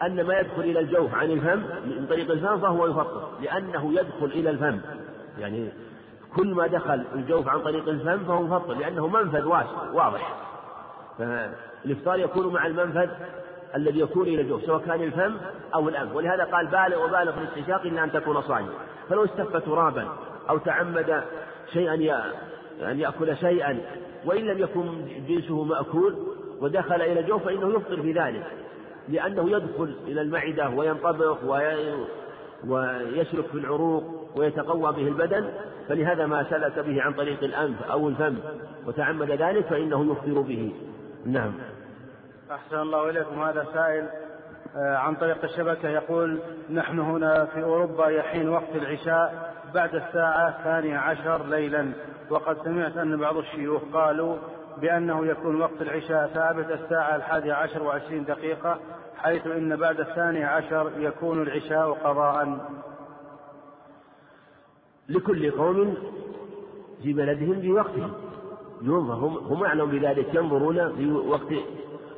أن ما يدخل إلى الجوف عن الفم من طريق الفم فهو يفطر لأنه يدخل إلى الفم. يعني كل ما دخل الجوف عن طريق الفم فهو مفطر لأنه منفذ واضح. فالإفطار يكون مع المنفذ الذي يكون إلى الجوف سواء كان الفم أو الأنف. ولهذا قال بالغ وبالغ في الاستنشاق إلا أن تكون صائما فلو استف ترابا أو تعمد شيئا أن يأكل شيئا وإن لم يكن جنسه مأكول ودخل إلى الجوف فإنه يفطر في ذلك. لأنه يدخل إلى المعدة وينطبق ويسلك في العروق ويتقوى به البدن فلهذا ما سلك به عن طريق الأنف أو الفم وتعمد ذلك فإنه يفطر به. نعم. أحسن الله إليكم. هذا سائل آه، عن طريق الشبكة يقول نحن هنا في أوروبا يحين وقت العشاء بعد الساعة الثانية عشر ليلا وقد سمعت أن بعض الشيوخ قالوا بأنه يكون وقت العشاء ثابت الساعة الحادية عشر وعشرين دقيقة حيث إن بعد الثانية عشر يكون العشاء قضاء. لكل قوم في بلدهم في وقتهم. ينظر هم, هم أعلم بذلك ينظرون في وقت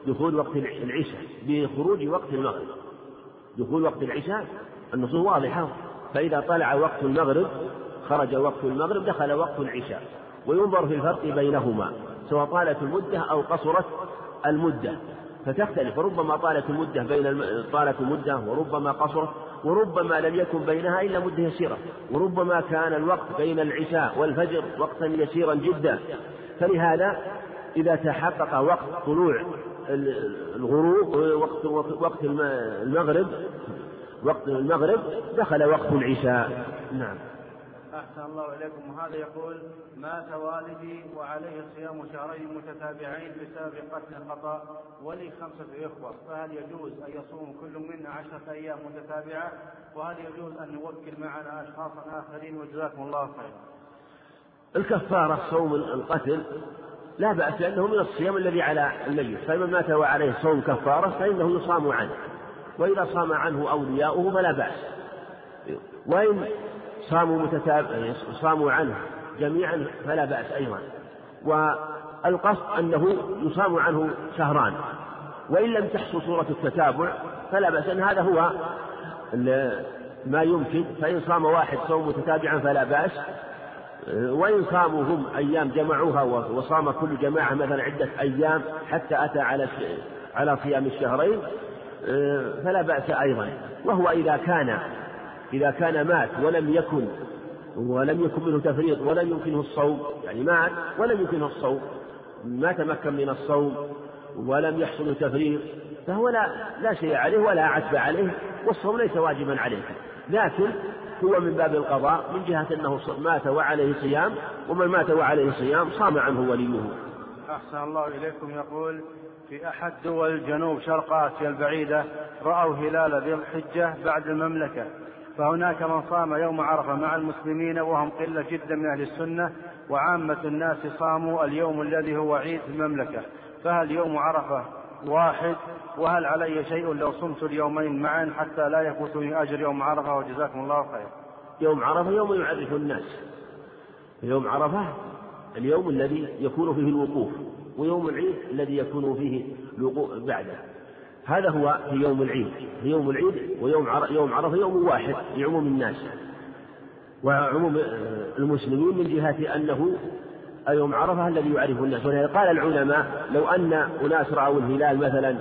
دخول وقت العشاء بخروج وقت المغرب. دخول وقت العشاء النصوص واضحة. فإذا طلع وقت المغرب خرج وقت المغرب دخل وقت العشاء. وينظر في الفرق بينهما. سواء طالت المدة أو قصرت المدة. فتختلف ربما طالت المدة بين طالت المدة وربما قصرت وربما لم يكن بينها إلا مدة يسيرة وربما كان الوقت بين العشاء والفجر وقتا يسيرا جدا. فلهذا إذا تحقق وقت طلوع الغروب وقت وقت المغرب وقت المغرب دخل وقت العشاء. نعم. أحسن الله إليكم. وهذا يقول مات والدي وعليه صيام شهرين متتابعين بسبب قتل خطأ ولي خمسة إخوة. فهل يجوز أن يصوم كل منا عشرة أيام متتابعة؟ وهل يجوز أن نوكل معنا أشخاصا آخرين؟ وجزاكم الله خيرا الكفارة صوم القتل لا بأس لأنه من الصيام الذي على الميت. فمن مات وعليه صوم كفارة فإنه يصام عنه. وإذا صام عنه أولياؤه فلا بأس. وإن صاموا متتابع صاموا عنه جميعا فلا بأس أيضا. والقصد أنه يصام عنه شهران. وإن لم تحصل صورة التتابع فلا بأس أن هذا هو ما يمكن. فإن صام واحد صوم متتابعا فلا بأس. وإن صاموا هم أيام جمعوها وصام كل جماعة مثلا عدة أيام حتى أتى على على صيام الشهرين فلا بأس أيضا. وهو إذا كان إذا كان مات ولم يكن ولم يكن منه تفريط ولم يمكنه الصوم يعني مات ولم يمكنه الصوم ما تمكن من الصوم ولم يحصل تفريط فهو لا لا شيء عليه ولا عتب عليه والصوم ليس واجبا عليه لكن هو من باب القضاء من جهة أنه مات وعليه صيام ومن مات وعليه صيام صام عنه وليه. أحسن الله إليكم يقول في أحد دول الجنوب شرق آسيا البعيدة رأوا هلال ذي الحجة بعد المملكة. فهناك من صام يوم عرفة مع المسلمين وهم قلة جدا من أهل السنة وعامة الناس صاموا اليوم الذي هو عيد المملكة. فهل يوم عرفة واحد؟ وهل علي شيء لو صمت اليومين معا حتى لا يفوتني أجر يوم عرفة؟ وجزاكم الله خير يوم عرفة يوم يعرف الناس. يوم عرفة اليوم الذي يكون فيه الوقوف ويوم العيد الذي يكون فيه الوقوف بعده. هذا هو في يوم العيد في يوم العيد ويوم يوم عرفة يوم واحد لعموم الناس. وعموم المسلمين من جهة أنه يوم عرفة الذي يعرف الناس. ولهذا قال العلماء لو أن أناس رأوا الهلال مثلا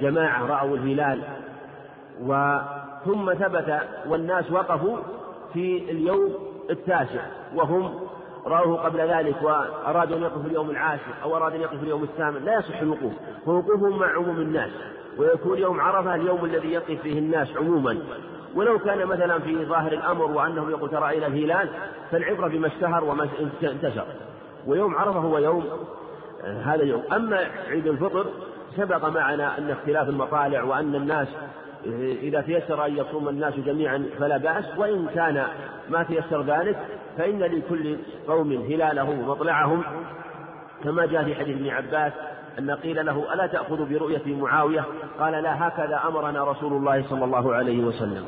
جماعة رأوا الهلال وثم ثبت والناس وقفوا في اليوم التاسع وهم رأوه قبل ذلك وأرادوا أن يقفوا في اليوم العاشر أو أرادوا أن يقفوا في اليوم الثامن لا يصح الوقوف. فوقوفهم مع عموم الناس. ويكون يوم عرفة اليوم الذي يقف فيه الناس عموما. ولو كان مثلا في ظاهر الأمر وأنهم يقول ترى إلى الهلال فالعبرة بما اشتهر وما انتشر. ويوم عرفة هو يوم آه، هذا اليوم. أما عيد الفطر سبق معنا أن اختلاف المطالع وأن الناس آه، إذا تيسر أن يصوم الناس جميعا فلا بأس. وإن كان ما تيسر ذلك فإن لكل قوم هلالهم ومطلعهم كما جاء في حديث ابن عباس أن قيل له ألا تأخذ برؤية معاوية؟ قال لا هكذا أمرنا رسول الله صلى الله عليه وسلم.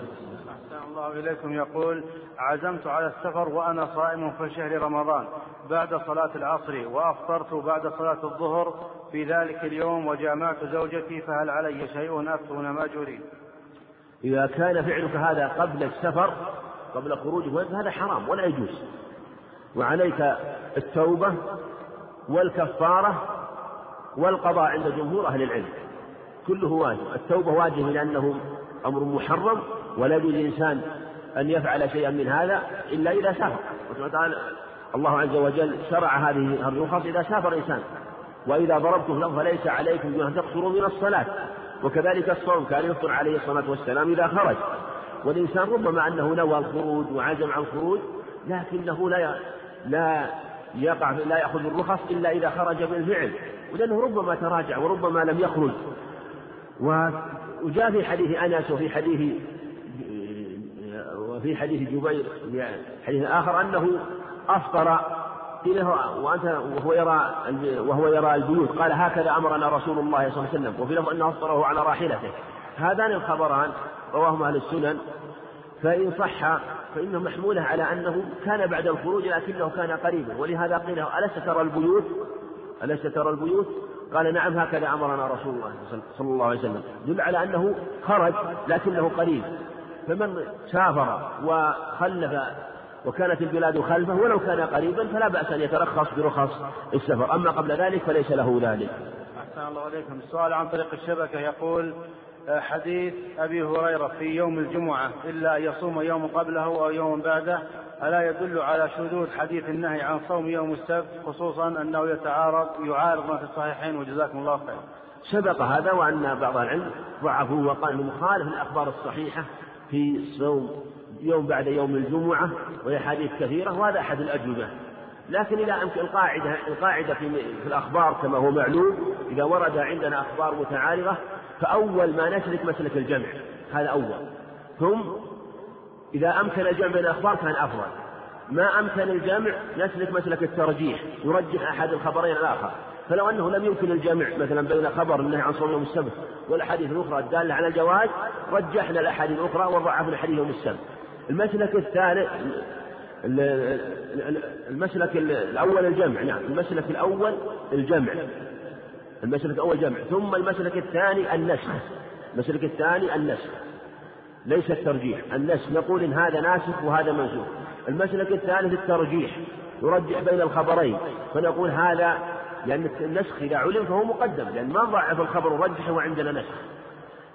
الله إليكم. يقول عزمت على السفر وأنا صائم في شهر رمضان بعد صلاة العصر وأفطرت بعد صلاة الظهر في ذلك اليوم وجامعت زوجتي فهل علي شيء؟ أفتون ماجورين إذا كان فعلك هذا قبل السفر قبل خروجك هذا حرام ولا يجوز. وعليك التوبة والكفارة والقضاء عند جمهور أهل العلم. كله واجب. التوبة واجب لأنه أمر محرم ولا يجوز للإنسان أن يفعل شيئا من هذا إلا إذا سافر. الله عز وجل شرع هذه الرخص إذا سافر الإنسان وإذا ضربتم له فليس عليكم أن تقصروا من الصلاة. وكذلك الصوم كان يفطر عليه الصلاة والسلام إذا خرج. والإنسان ربما أنه نوى الخروج وعزم عن الخروج لكنه لا لا يقع لا يأخذ الرخص إلا إذا خرج بالفعل. ولأنه ربما تراجع وربما لم يخرج. وجاء في حديث أنس وفي حديث وفي حديث جبير حديث آخر أنه أفطر وأنت وهو يرى وهو يرى البيوت. قال هكذا أمرنا رسول الله صلى الله عليه وسلم وفي لفظ أنه أفطره على راحلته. هذان الخبران رواهما أهل السنن فإن صح فإنه محمولة على أنه كان بعد الخروج لكنه كان قريبا. ولهذا قيل ألست ترى البيوت ألست ترى البيوت؟ قال نعم هكذا أمرنا رسول الله صلى الله عليه وسلم. دل على أنه خرج لكنه قريب. فمن سافر وخلف وكانت البلاد خلفه ولو كان قريبا فلا بأس أن يترخص برخص السفر. أما قبل ذلك فليس له ذلك. أحسن الله عليكم السؤال عن طريق الشبكة يقول حديث أبي هريرة في يوم الجمعة إلا أن يصوم يوم قبله أو يوم بعده ألا يدل على شذوذ حديث النهي عن صوم يوم السبت خصوصا أنه يتعارض يعارض ما في الصحيحين وجزاكم الله خير سبق هذا وأن بعض العلم ضعفوه وقال مخالف الأخبار الصحيحة في صوم يوم بعد يوم الجمعة وهي حديث كثيرة وهذا أحد الأجوبة. لكن إذا أمكن القاعدة القاعدة في, في الأخبار كما هو معلوم إذا ورد عندنا أخبار متعارضة فأول ما نسلك مسلك الجمع هذا أول. ثم إذا أمكن الجمع بين الأخبار كان أفضل. ما أمكن الجمع نسلك مسلك الترجيح يرجح أحد الخبرين الآخر. فلو أنه لم يمكن الجمع مثلا بين خبر النهي عن صوم يوم السبت والأحاديث الأخرى الدالة على الجواز رجحنا الأحاديث الأخرى وضعفنا حديث يوم السبت. المسلك الثالث المسلك الأول الجمع نعم المسلك الأول الجمع. المسلك الأول جمع. ثم المسلك الثاني النسخ. المسلك الثاني النسخ. ليس الترجيح. النسخ نقول إن هذا ناسخ وهذا منسوخ. المسلك الثالث الترجيح. يرجح بين الخبرين. فنقول هذا لأن النسخ إذا علم فهو مقدم لأن ما ضعف الخبر ورجح وعندنا نسخ.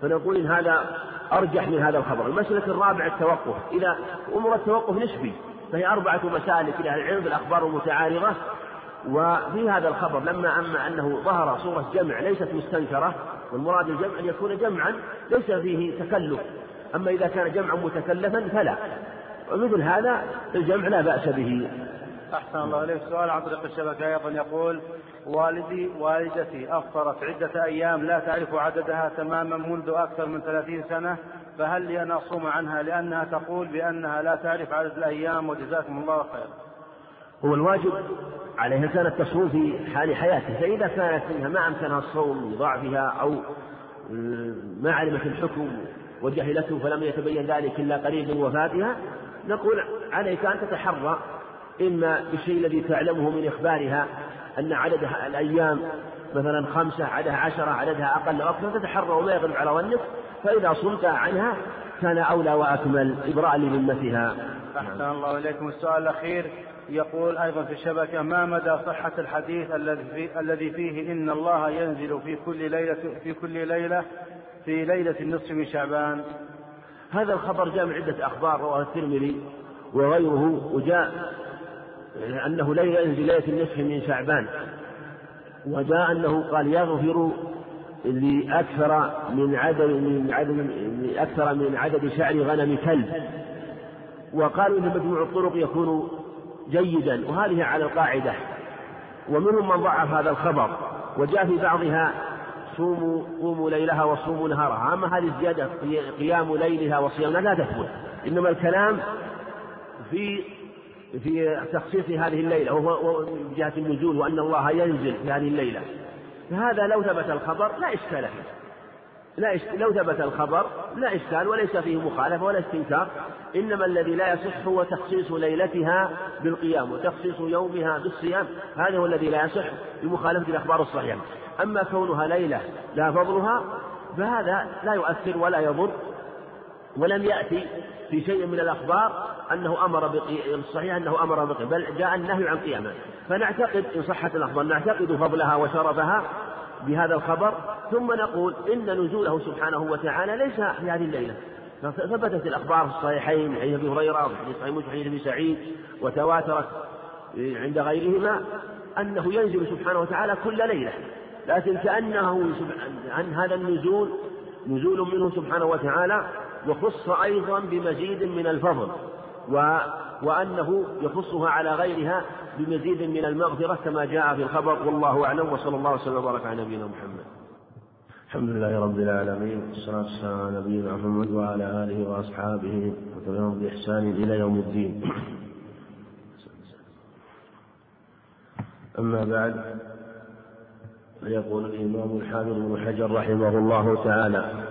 فنقول إن هذا أرجح من هذا الخبر. المسلك الرابع التوقف. إذا أمر التوقف نسبي. فهي أربعة مسالك إلى العلم بالأخبار المتعارضة. وفي هذا الخبر لما أما أنه ظهر صورة جمع ليست مستنكرة والمراد الجمع أن يكون جمعا ليس فيه تكلف. أما إذا كان جمعا متكلفا فلا. ومثل هذا الجمع لا بأس به. أحسن الله إليك. سؤال عن طريق الشبكة. أيضا يقول والدي والدتي أفطرت عدة أيام لا تعرف عددها تماما منذ أكثر من ثلاثين سنة فهل لي أن أصوم عنها؟ لأنها تقول بأنها لا تعرف عدد الأيام وجزاكم الله خير هو الواجب عليها كانت تصوم في حال حياته فإذا كانت منها ما أمكنها الصوم لضعفها أو ما علمت الحكم وجهلته فلم يتبين ذلك إلا قريب من وفاتها نقول عليك أن تتحرى إما بالشيء الذي تعلمه من إخبارها أن عدد الأيام مثلا خمسة عددها عشرة عددها أقل أو أكثر تتحرى وما يغلب على ظنك فإذا صمت عنها كان أولى وأكمل إبراء لذمتها. أحسن الله إليكم. السؤال الأخير يقول أيضا في الشبكة ما مدى صحة الحديث الذي في الذي فيه إن الله ينزل في كل ليلة في كل ليلة في ليلة النصف من شعبان؟ هذا الخبر جاء من عدة أخبار رواه الترمذي وغيره وجاء أنه ليلة ينزل ليلة النصف من شعبان وجاء أنه قال يغفر لأكثر من عدد من عدد أكثر من عدد شعر غنم كلب. وقالوا إن مجموع الطرق يكون جيدا وهذه على القاعدة. ومنهم من ضعف هذا الخبر وجاء في بعضها صوموا قوموا ليلها وصوموا نهارها. أما هذه الزيادة قيام ليلها وصيامها لا تثبت. إنما الكلام في في تخصيص هذه الليلة وهو من جهة النزول وأن الله ينزل في هذه الليلة. فهذا لو ثبت الخبر لا إشكال فيه. لا إشكال لو ثبت الخبر لا إشكال وليس فيه مخالفة ولا استنكار. إنما الذي لا يصح هو تخصيص ليلتها بالقيام وتخصيص يومها بالصيام. هذا هو الذي لا يصح بمخالفة الأخبار الصحيحة. أما كونها ليلة لا فضلها فهذا لا يؤثر ولا يضر ولم يأتي في شيء من الأخبار أنه أمر الصحيح أنه أمر بقيام بل جاء النهي عن قيامة. فنعتقد إن صحت الأخبار نعتقد فضلها وشرفها بهذا الخبر ثم نقول إن نزوله سبحانه وتعالى ليس في هذه الليلة. ثبتت الأخبار في الصحيحين حديث أبي هريرة وفي حديث صحيح مسلم أبي سعيد وتواترت عند غيرهما أنه ينزل سبحانه وتعالى كل ليلة. لكن كأنه عن هذا النزول نزول منه سبحانه وتعالى وخص أيضا بمزيد من الفضل و وأنه يخصها على غيرها بمزيد من المغفرة كما جاء في الخبر. والله أعلم وصلى الله وسلم وبارك على نبينا محمد. الحمد لله رب العالمين والصلاة والسلام على نبينا محمد وعلى آله وأصحابه وتبعهم بإحسان إلى يوم الدين. أما بعد فيقول الإمام الحافظ بن حجر رحمه الله تعالى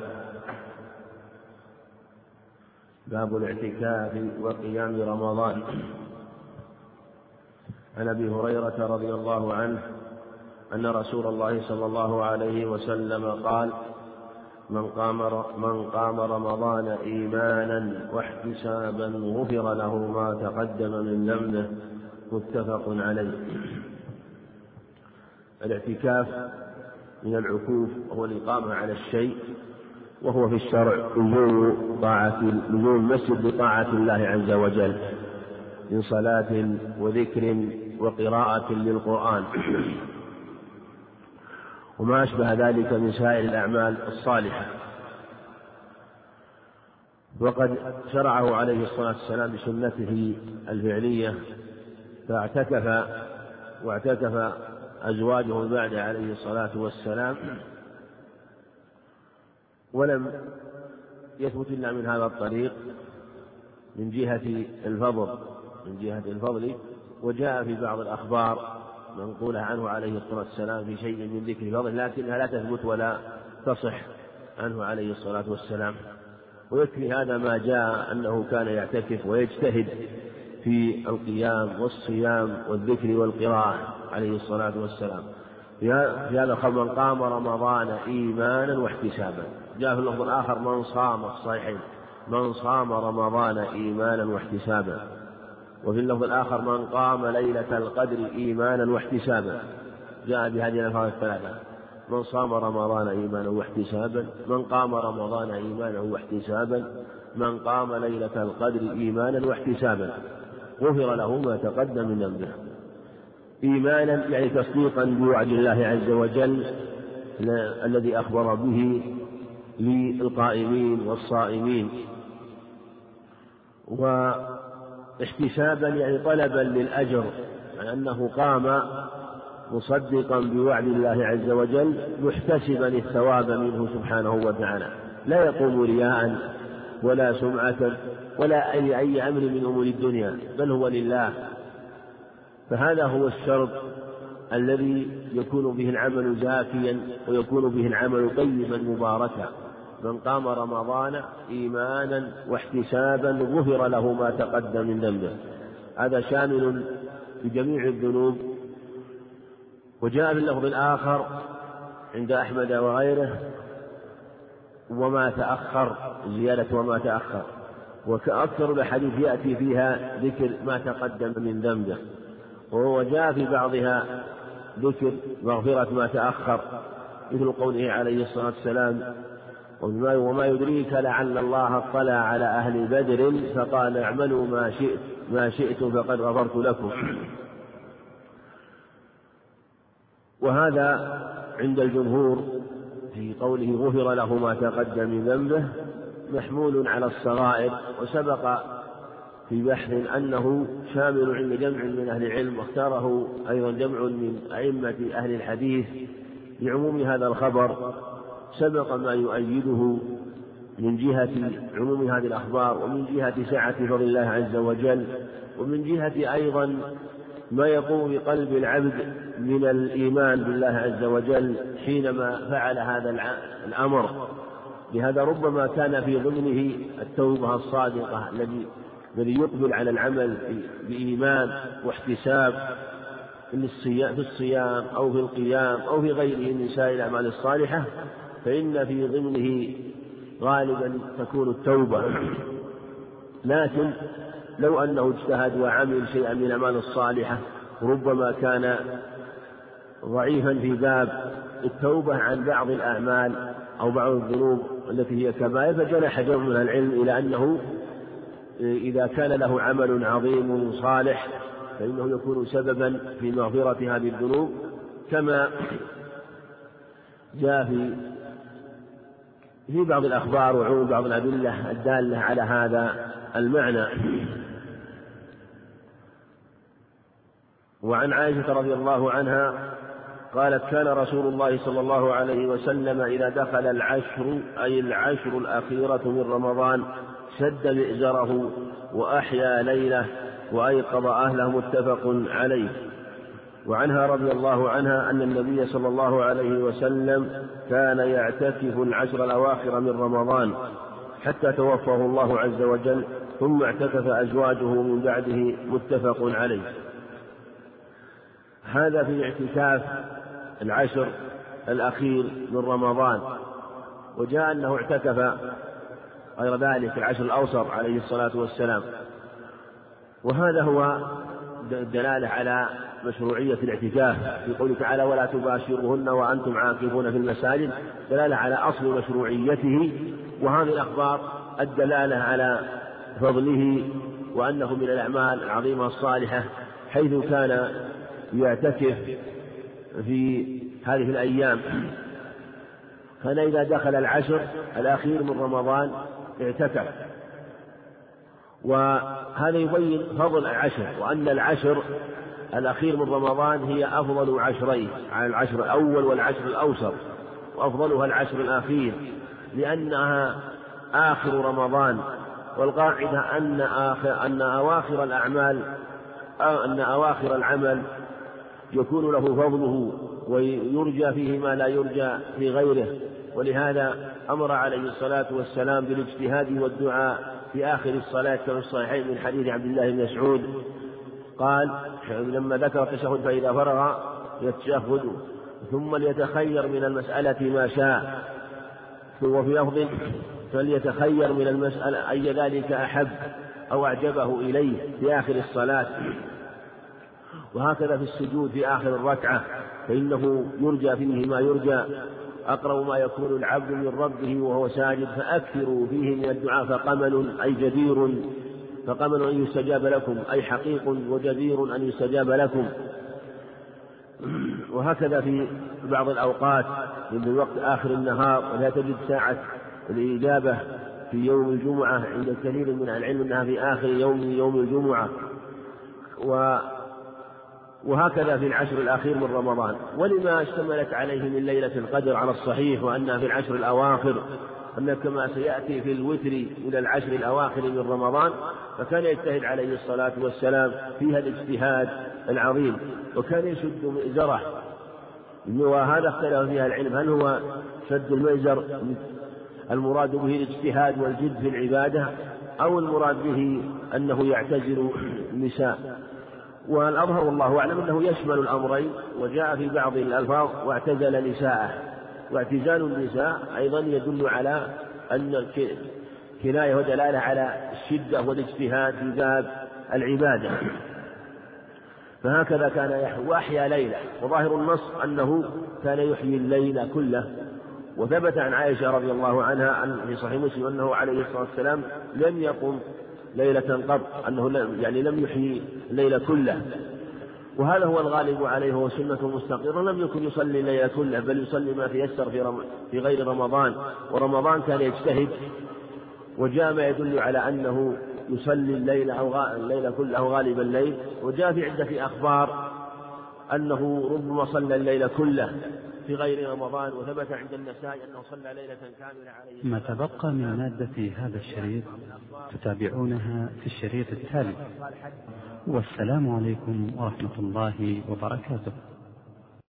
باب الاعتكاف وقيام رمضان. عن أبي هريرة رضي الله عنه أن رسول الله صلى الله عليه وسلم قال من قام من قام رمضان إيمانا واحتسابا غفر له ما تقدم من ذنبه متفق عليه. الاعتكاف من العكوف هو الإقامة على الشيء وهو في الشرع لزوم طاعة لزوم المسجد بطاعة الله عز وجل من صلاة وذكر وقراءة للقرآن. وما أشبه ذلك من سائر الأعمال الصالحة. وقد شرعه عليه الصلاة والسلام بسنته الفعلية فاعتكف واعتكف أزواجه بعد عليه الصلاة والسلام ولم يثبت إلا من هذا الطريق من جهة الفضل من جهة الفضل وجاء في بعض الأخبار منقولة عنه عليه الصلاة والسلام في شيء من ذكر فضل لكنها لا تثبت ولا تصح عنه عليه الصلاة والسلام. ويكفي هذا ما جاء أنه كان يعتكف ويجتهد في القيام والصيام والذكر والقراءة عليه الصلاة والسلام. في هذا من قام رمضان إيمانا واحتسابا. جاء في اللفظ الآخر من صام الصحيحين. من صام رمضان إيمانا واحتسابا. وفي اللفظ الآخر من قام ليلة القدر إيمانا واحتسابا. جاء بهذه الألفاظ الثلاثة. من صام رمضان إيمانا واحتسابا. من قام رمضان إيمانا واحتسابا. من قام ليلة القدر إيمانا واحتسابا. غفر له ما تقدم من ذنبه. إيمانا يعني تصديقا بوعد الله عز وجل الذي أخبر به للقائمين والصائمين احتسابا يعني طلبا للأجر يعني أنه قام مصدقا بوعد الله عز وجل محتسبا الثواب منه سبحانه وتعالى لا يقوم رياء ولا سمعة ولا أي أمر من أمور الدنيا بل هو لله. فهذا هو الشرط الذي يكون به العمل زاكيا ويكون به العمل طيبا مباركا. من قام رمضان إيمانا واحتسابا غفر له ما تقدم من ذنبه. هذا شامل لجميع الذنوب. وجاء في اللفظ الآخر عند أحمد وغيره وما تأخر زيادة وما تأخر. وكأكثر الأحاديث يأتي فيها ذكر ما تقدم من ذنبه. وهو جاء في بعضها ذكر مغفرة ما تأخر مثل قوله عليه الصلاة والسلام وما يدريك لعل الله اطلع على أهل بدر فقال اعملوا ما شئت ما شئتم فقد غفرت لكم. وهذا عند الجمهور في قوله غفر له ما تقدم من ذنبه محمول على الصغائر وسبق في بحث أنه شامل عند جمع من أهل العلم واختاره أيضا جمع من أئمة أهل الحديث لعموم هذا الخبر. سبق ما يؤيده من جهة عموم هذه الأخبار ومن جهة سعة فضل الله عز وجل ومن جهة أيضا ما يقوم بقلب العبد من الإيمان بالله عز وجل حينما فعل هذا الأمر. لهذا ربما كان في ضمنه التوبة الصادقة الذي الذي يقبل على العمل بإيمان واحتساب في الصيام أو في القيام أو في غيره من سائر الأعمال الصالحة. فإن في ضمنه غالبا تكون التوبة. لكن لو أنه اجتهد وعمل شيئا من الأعمال الصالحة ربما كان ضعيفا في باب التوبة عن بعض الأعمال أو بعض الذنوب التي هي كبائر فجنح جمع من العلم إلى أنه إذا كان له عمل عظيم صالح فإنه يكون سببا في مغفرة هذه الذنوب كما جاء في في بعض الأخبار وعموم بعض الأدلة الدالة على هذا المعنى. وعن عائشة رضي الله عنها قالت كان رسول الله صلى الله عليه وسلم إذا دخل العشر أي العشر الأخيرة من رمضان شد مئزره وأحيا ليلة وأيقظ أهله متفق عليه. وعنها رضي الله عنها أن النبي صلى الله عليه وسلم كان يعتكف العشر الأواخر من رمضان حتى توفاه الله عز وجل ثم اعتكف أزواجه من بعده متفق عليه. هذا في اعتكاف العشر الأخير من رمضان وجاء أنه اعتكف غير ذلك العشر الأوسط عليه الصلاة والسلام. وهذا هو الدلالة على مشروعية الاعتكاف في قوله تعالى ولا تباشروهن وأنتم عاكفون في المساجد دلالة على أصل مشروعيته وهذه الأخبار الدلالة على فضله وأنه من الأعمال العظيمة الصالحة حيث كان يعتكف في هذه الأيام. كان إذا دخل العشر الأخير من رمضان اعتكف. وهذا يبين فضل العشر وأن العشر الأخير من رمضان هي أفضل عشرين على العشر الأول والعشر الأوسط وأفضلها العشر الأخير لأنها آخر رمضان والقاعدة أن آخر أن أواخر الأعمال أن أواخر العمل يكون له فضله ويرجى فيه ما لا يرجى في غيره ولهذا أمر عليه الصلاة والسلام بالاجتهاد والدعاء في آخر الصلاة كما في الصحيحين من حديث عبد الله بن مسعود قال لما ذكر التشهد فإذا فرغ يتشهد ثم ليتخير من المسألة ما شاء وفي لفظ فليتخير من المسألة أي ذلك أحب أو أعجبه إليه في آخر الصلاة. وهكذا في السجود في آخر الركعة فإنه يرجى فيه ما يرجى. أقرب ما يكون العبد من ربه وهو ساجد فأكثروا فيه من الدعاء فقمل أي جدير فقمل أن يستجاب لكم أي حقيق وجدير أن يستجاب لكم. وهكذا في بعض الأوقات من وقت آخر النهار ولا تجد ساعة الإجابة في يوم الجمعة عند كثير من العلم أنها في آخر يوم يوم الجمعة. و وهكذا في العشر الأخير من رمضان. ولما اشتملت عليه من ليلة القدر على الصحيح وأنها في العشر الأواخر أن كما سيأتي في الوتر من العشر الأواخر من رمضان فكان يجتهد عليه الصلاة والسلام فيها الاجتهاد العظيم. وكان يشد مئزره. وهذا اختلف فيها العلم هل هو شد المئزر المراد به الاجتهاد والجد في العبادة أو المراد به أنه يعتزل النساء؟ والأظهر والله أعلم أنه يشمل الأمرين وجاء في بعض الألفاظ واعتزل نساءه. واعتزال النساء أيضا يدل على أن كناية ودلالة على الشدة والاجتهاد في باب العبادة. فهكذا كان يحيي وأحيا ليلة. وظاهر النص أنه كان يحيي الليل كله. وثبت عن عائشة رضي الله عنها في صحيح مسلم أنه عليه الصلاة والسلام لم يقم ليلة قط أنه يعني لم يحيي الليل كله. وهذا هو الغالب عليه وهو سنة مستقرة لم يكن يصلي الليل كله بل يصلي ما تيسر في, رم... في غير رمضان. ورمضان كان يجتهد وجاء ما يدل على أنه يصلي الليل أو. الليل كله غالب الليل. وجاء في عدة أخبار أنه ربما صلى الليل كله. في غير رمضان وثبت عند النسائي أنه صلى ليلة كاملة عليه ما تبقى من مادة هذا الشريط تتابعونها في الشريط التالي. والسلام عليكم ورحمة الله وبركاته.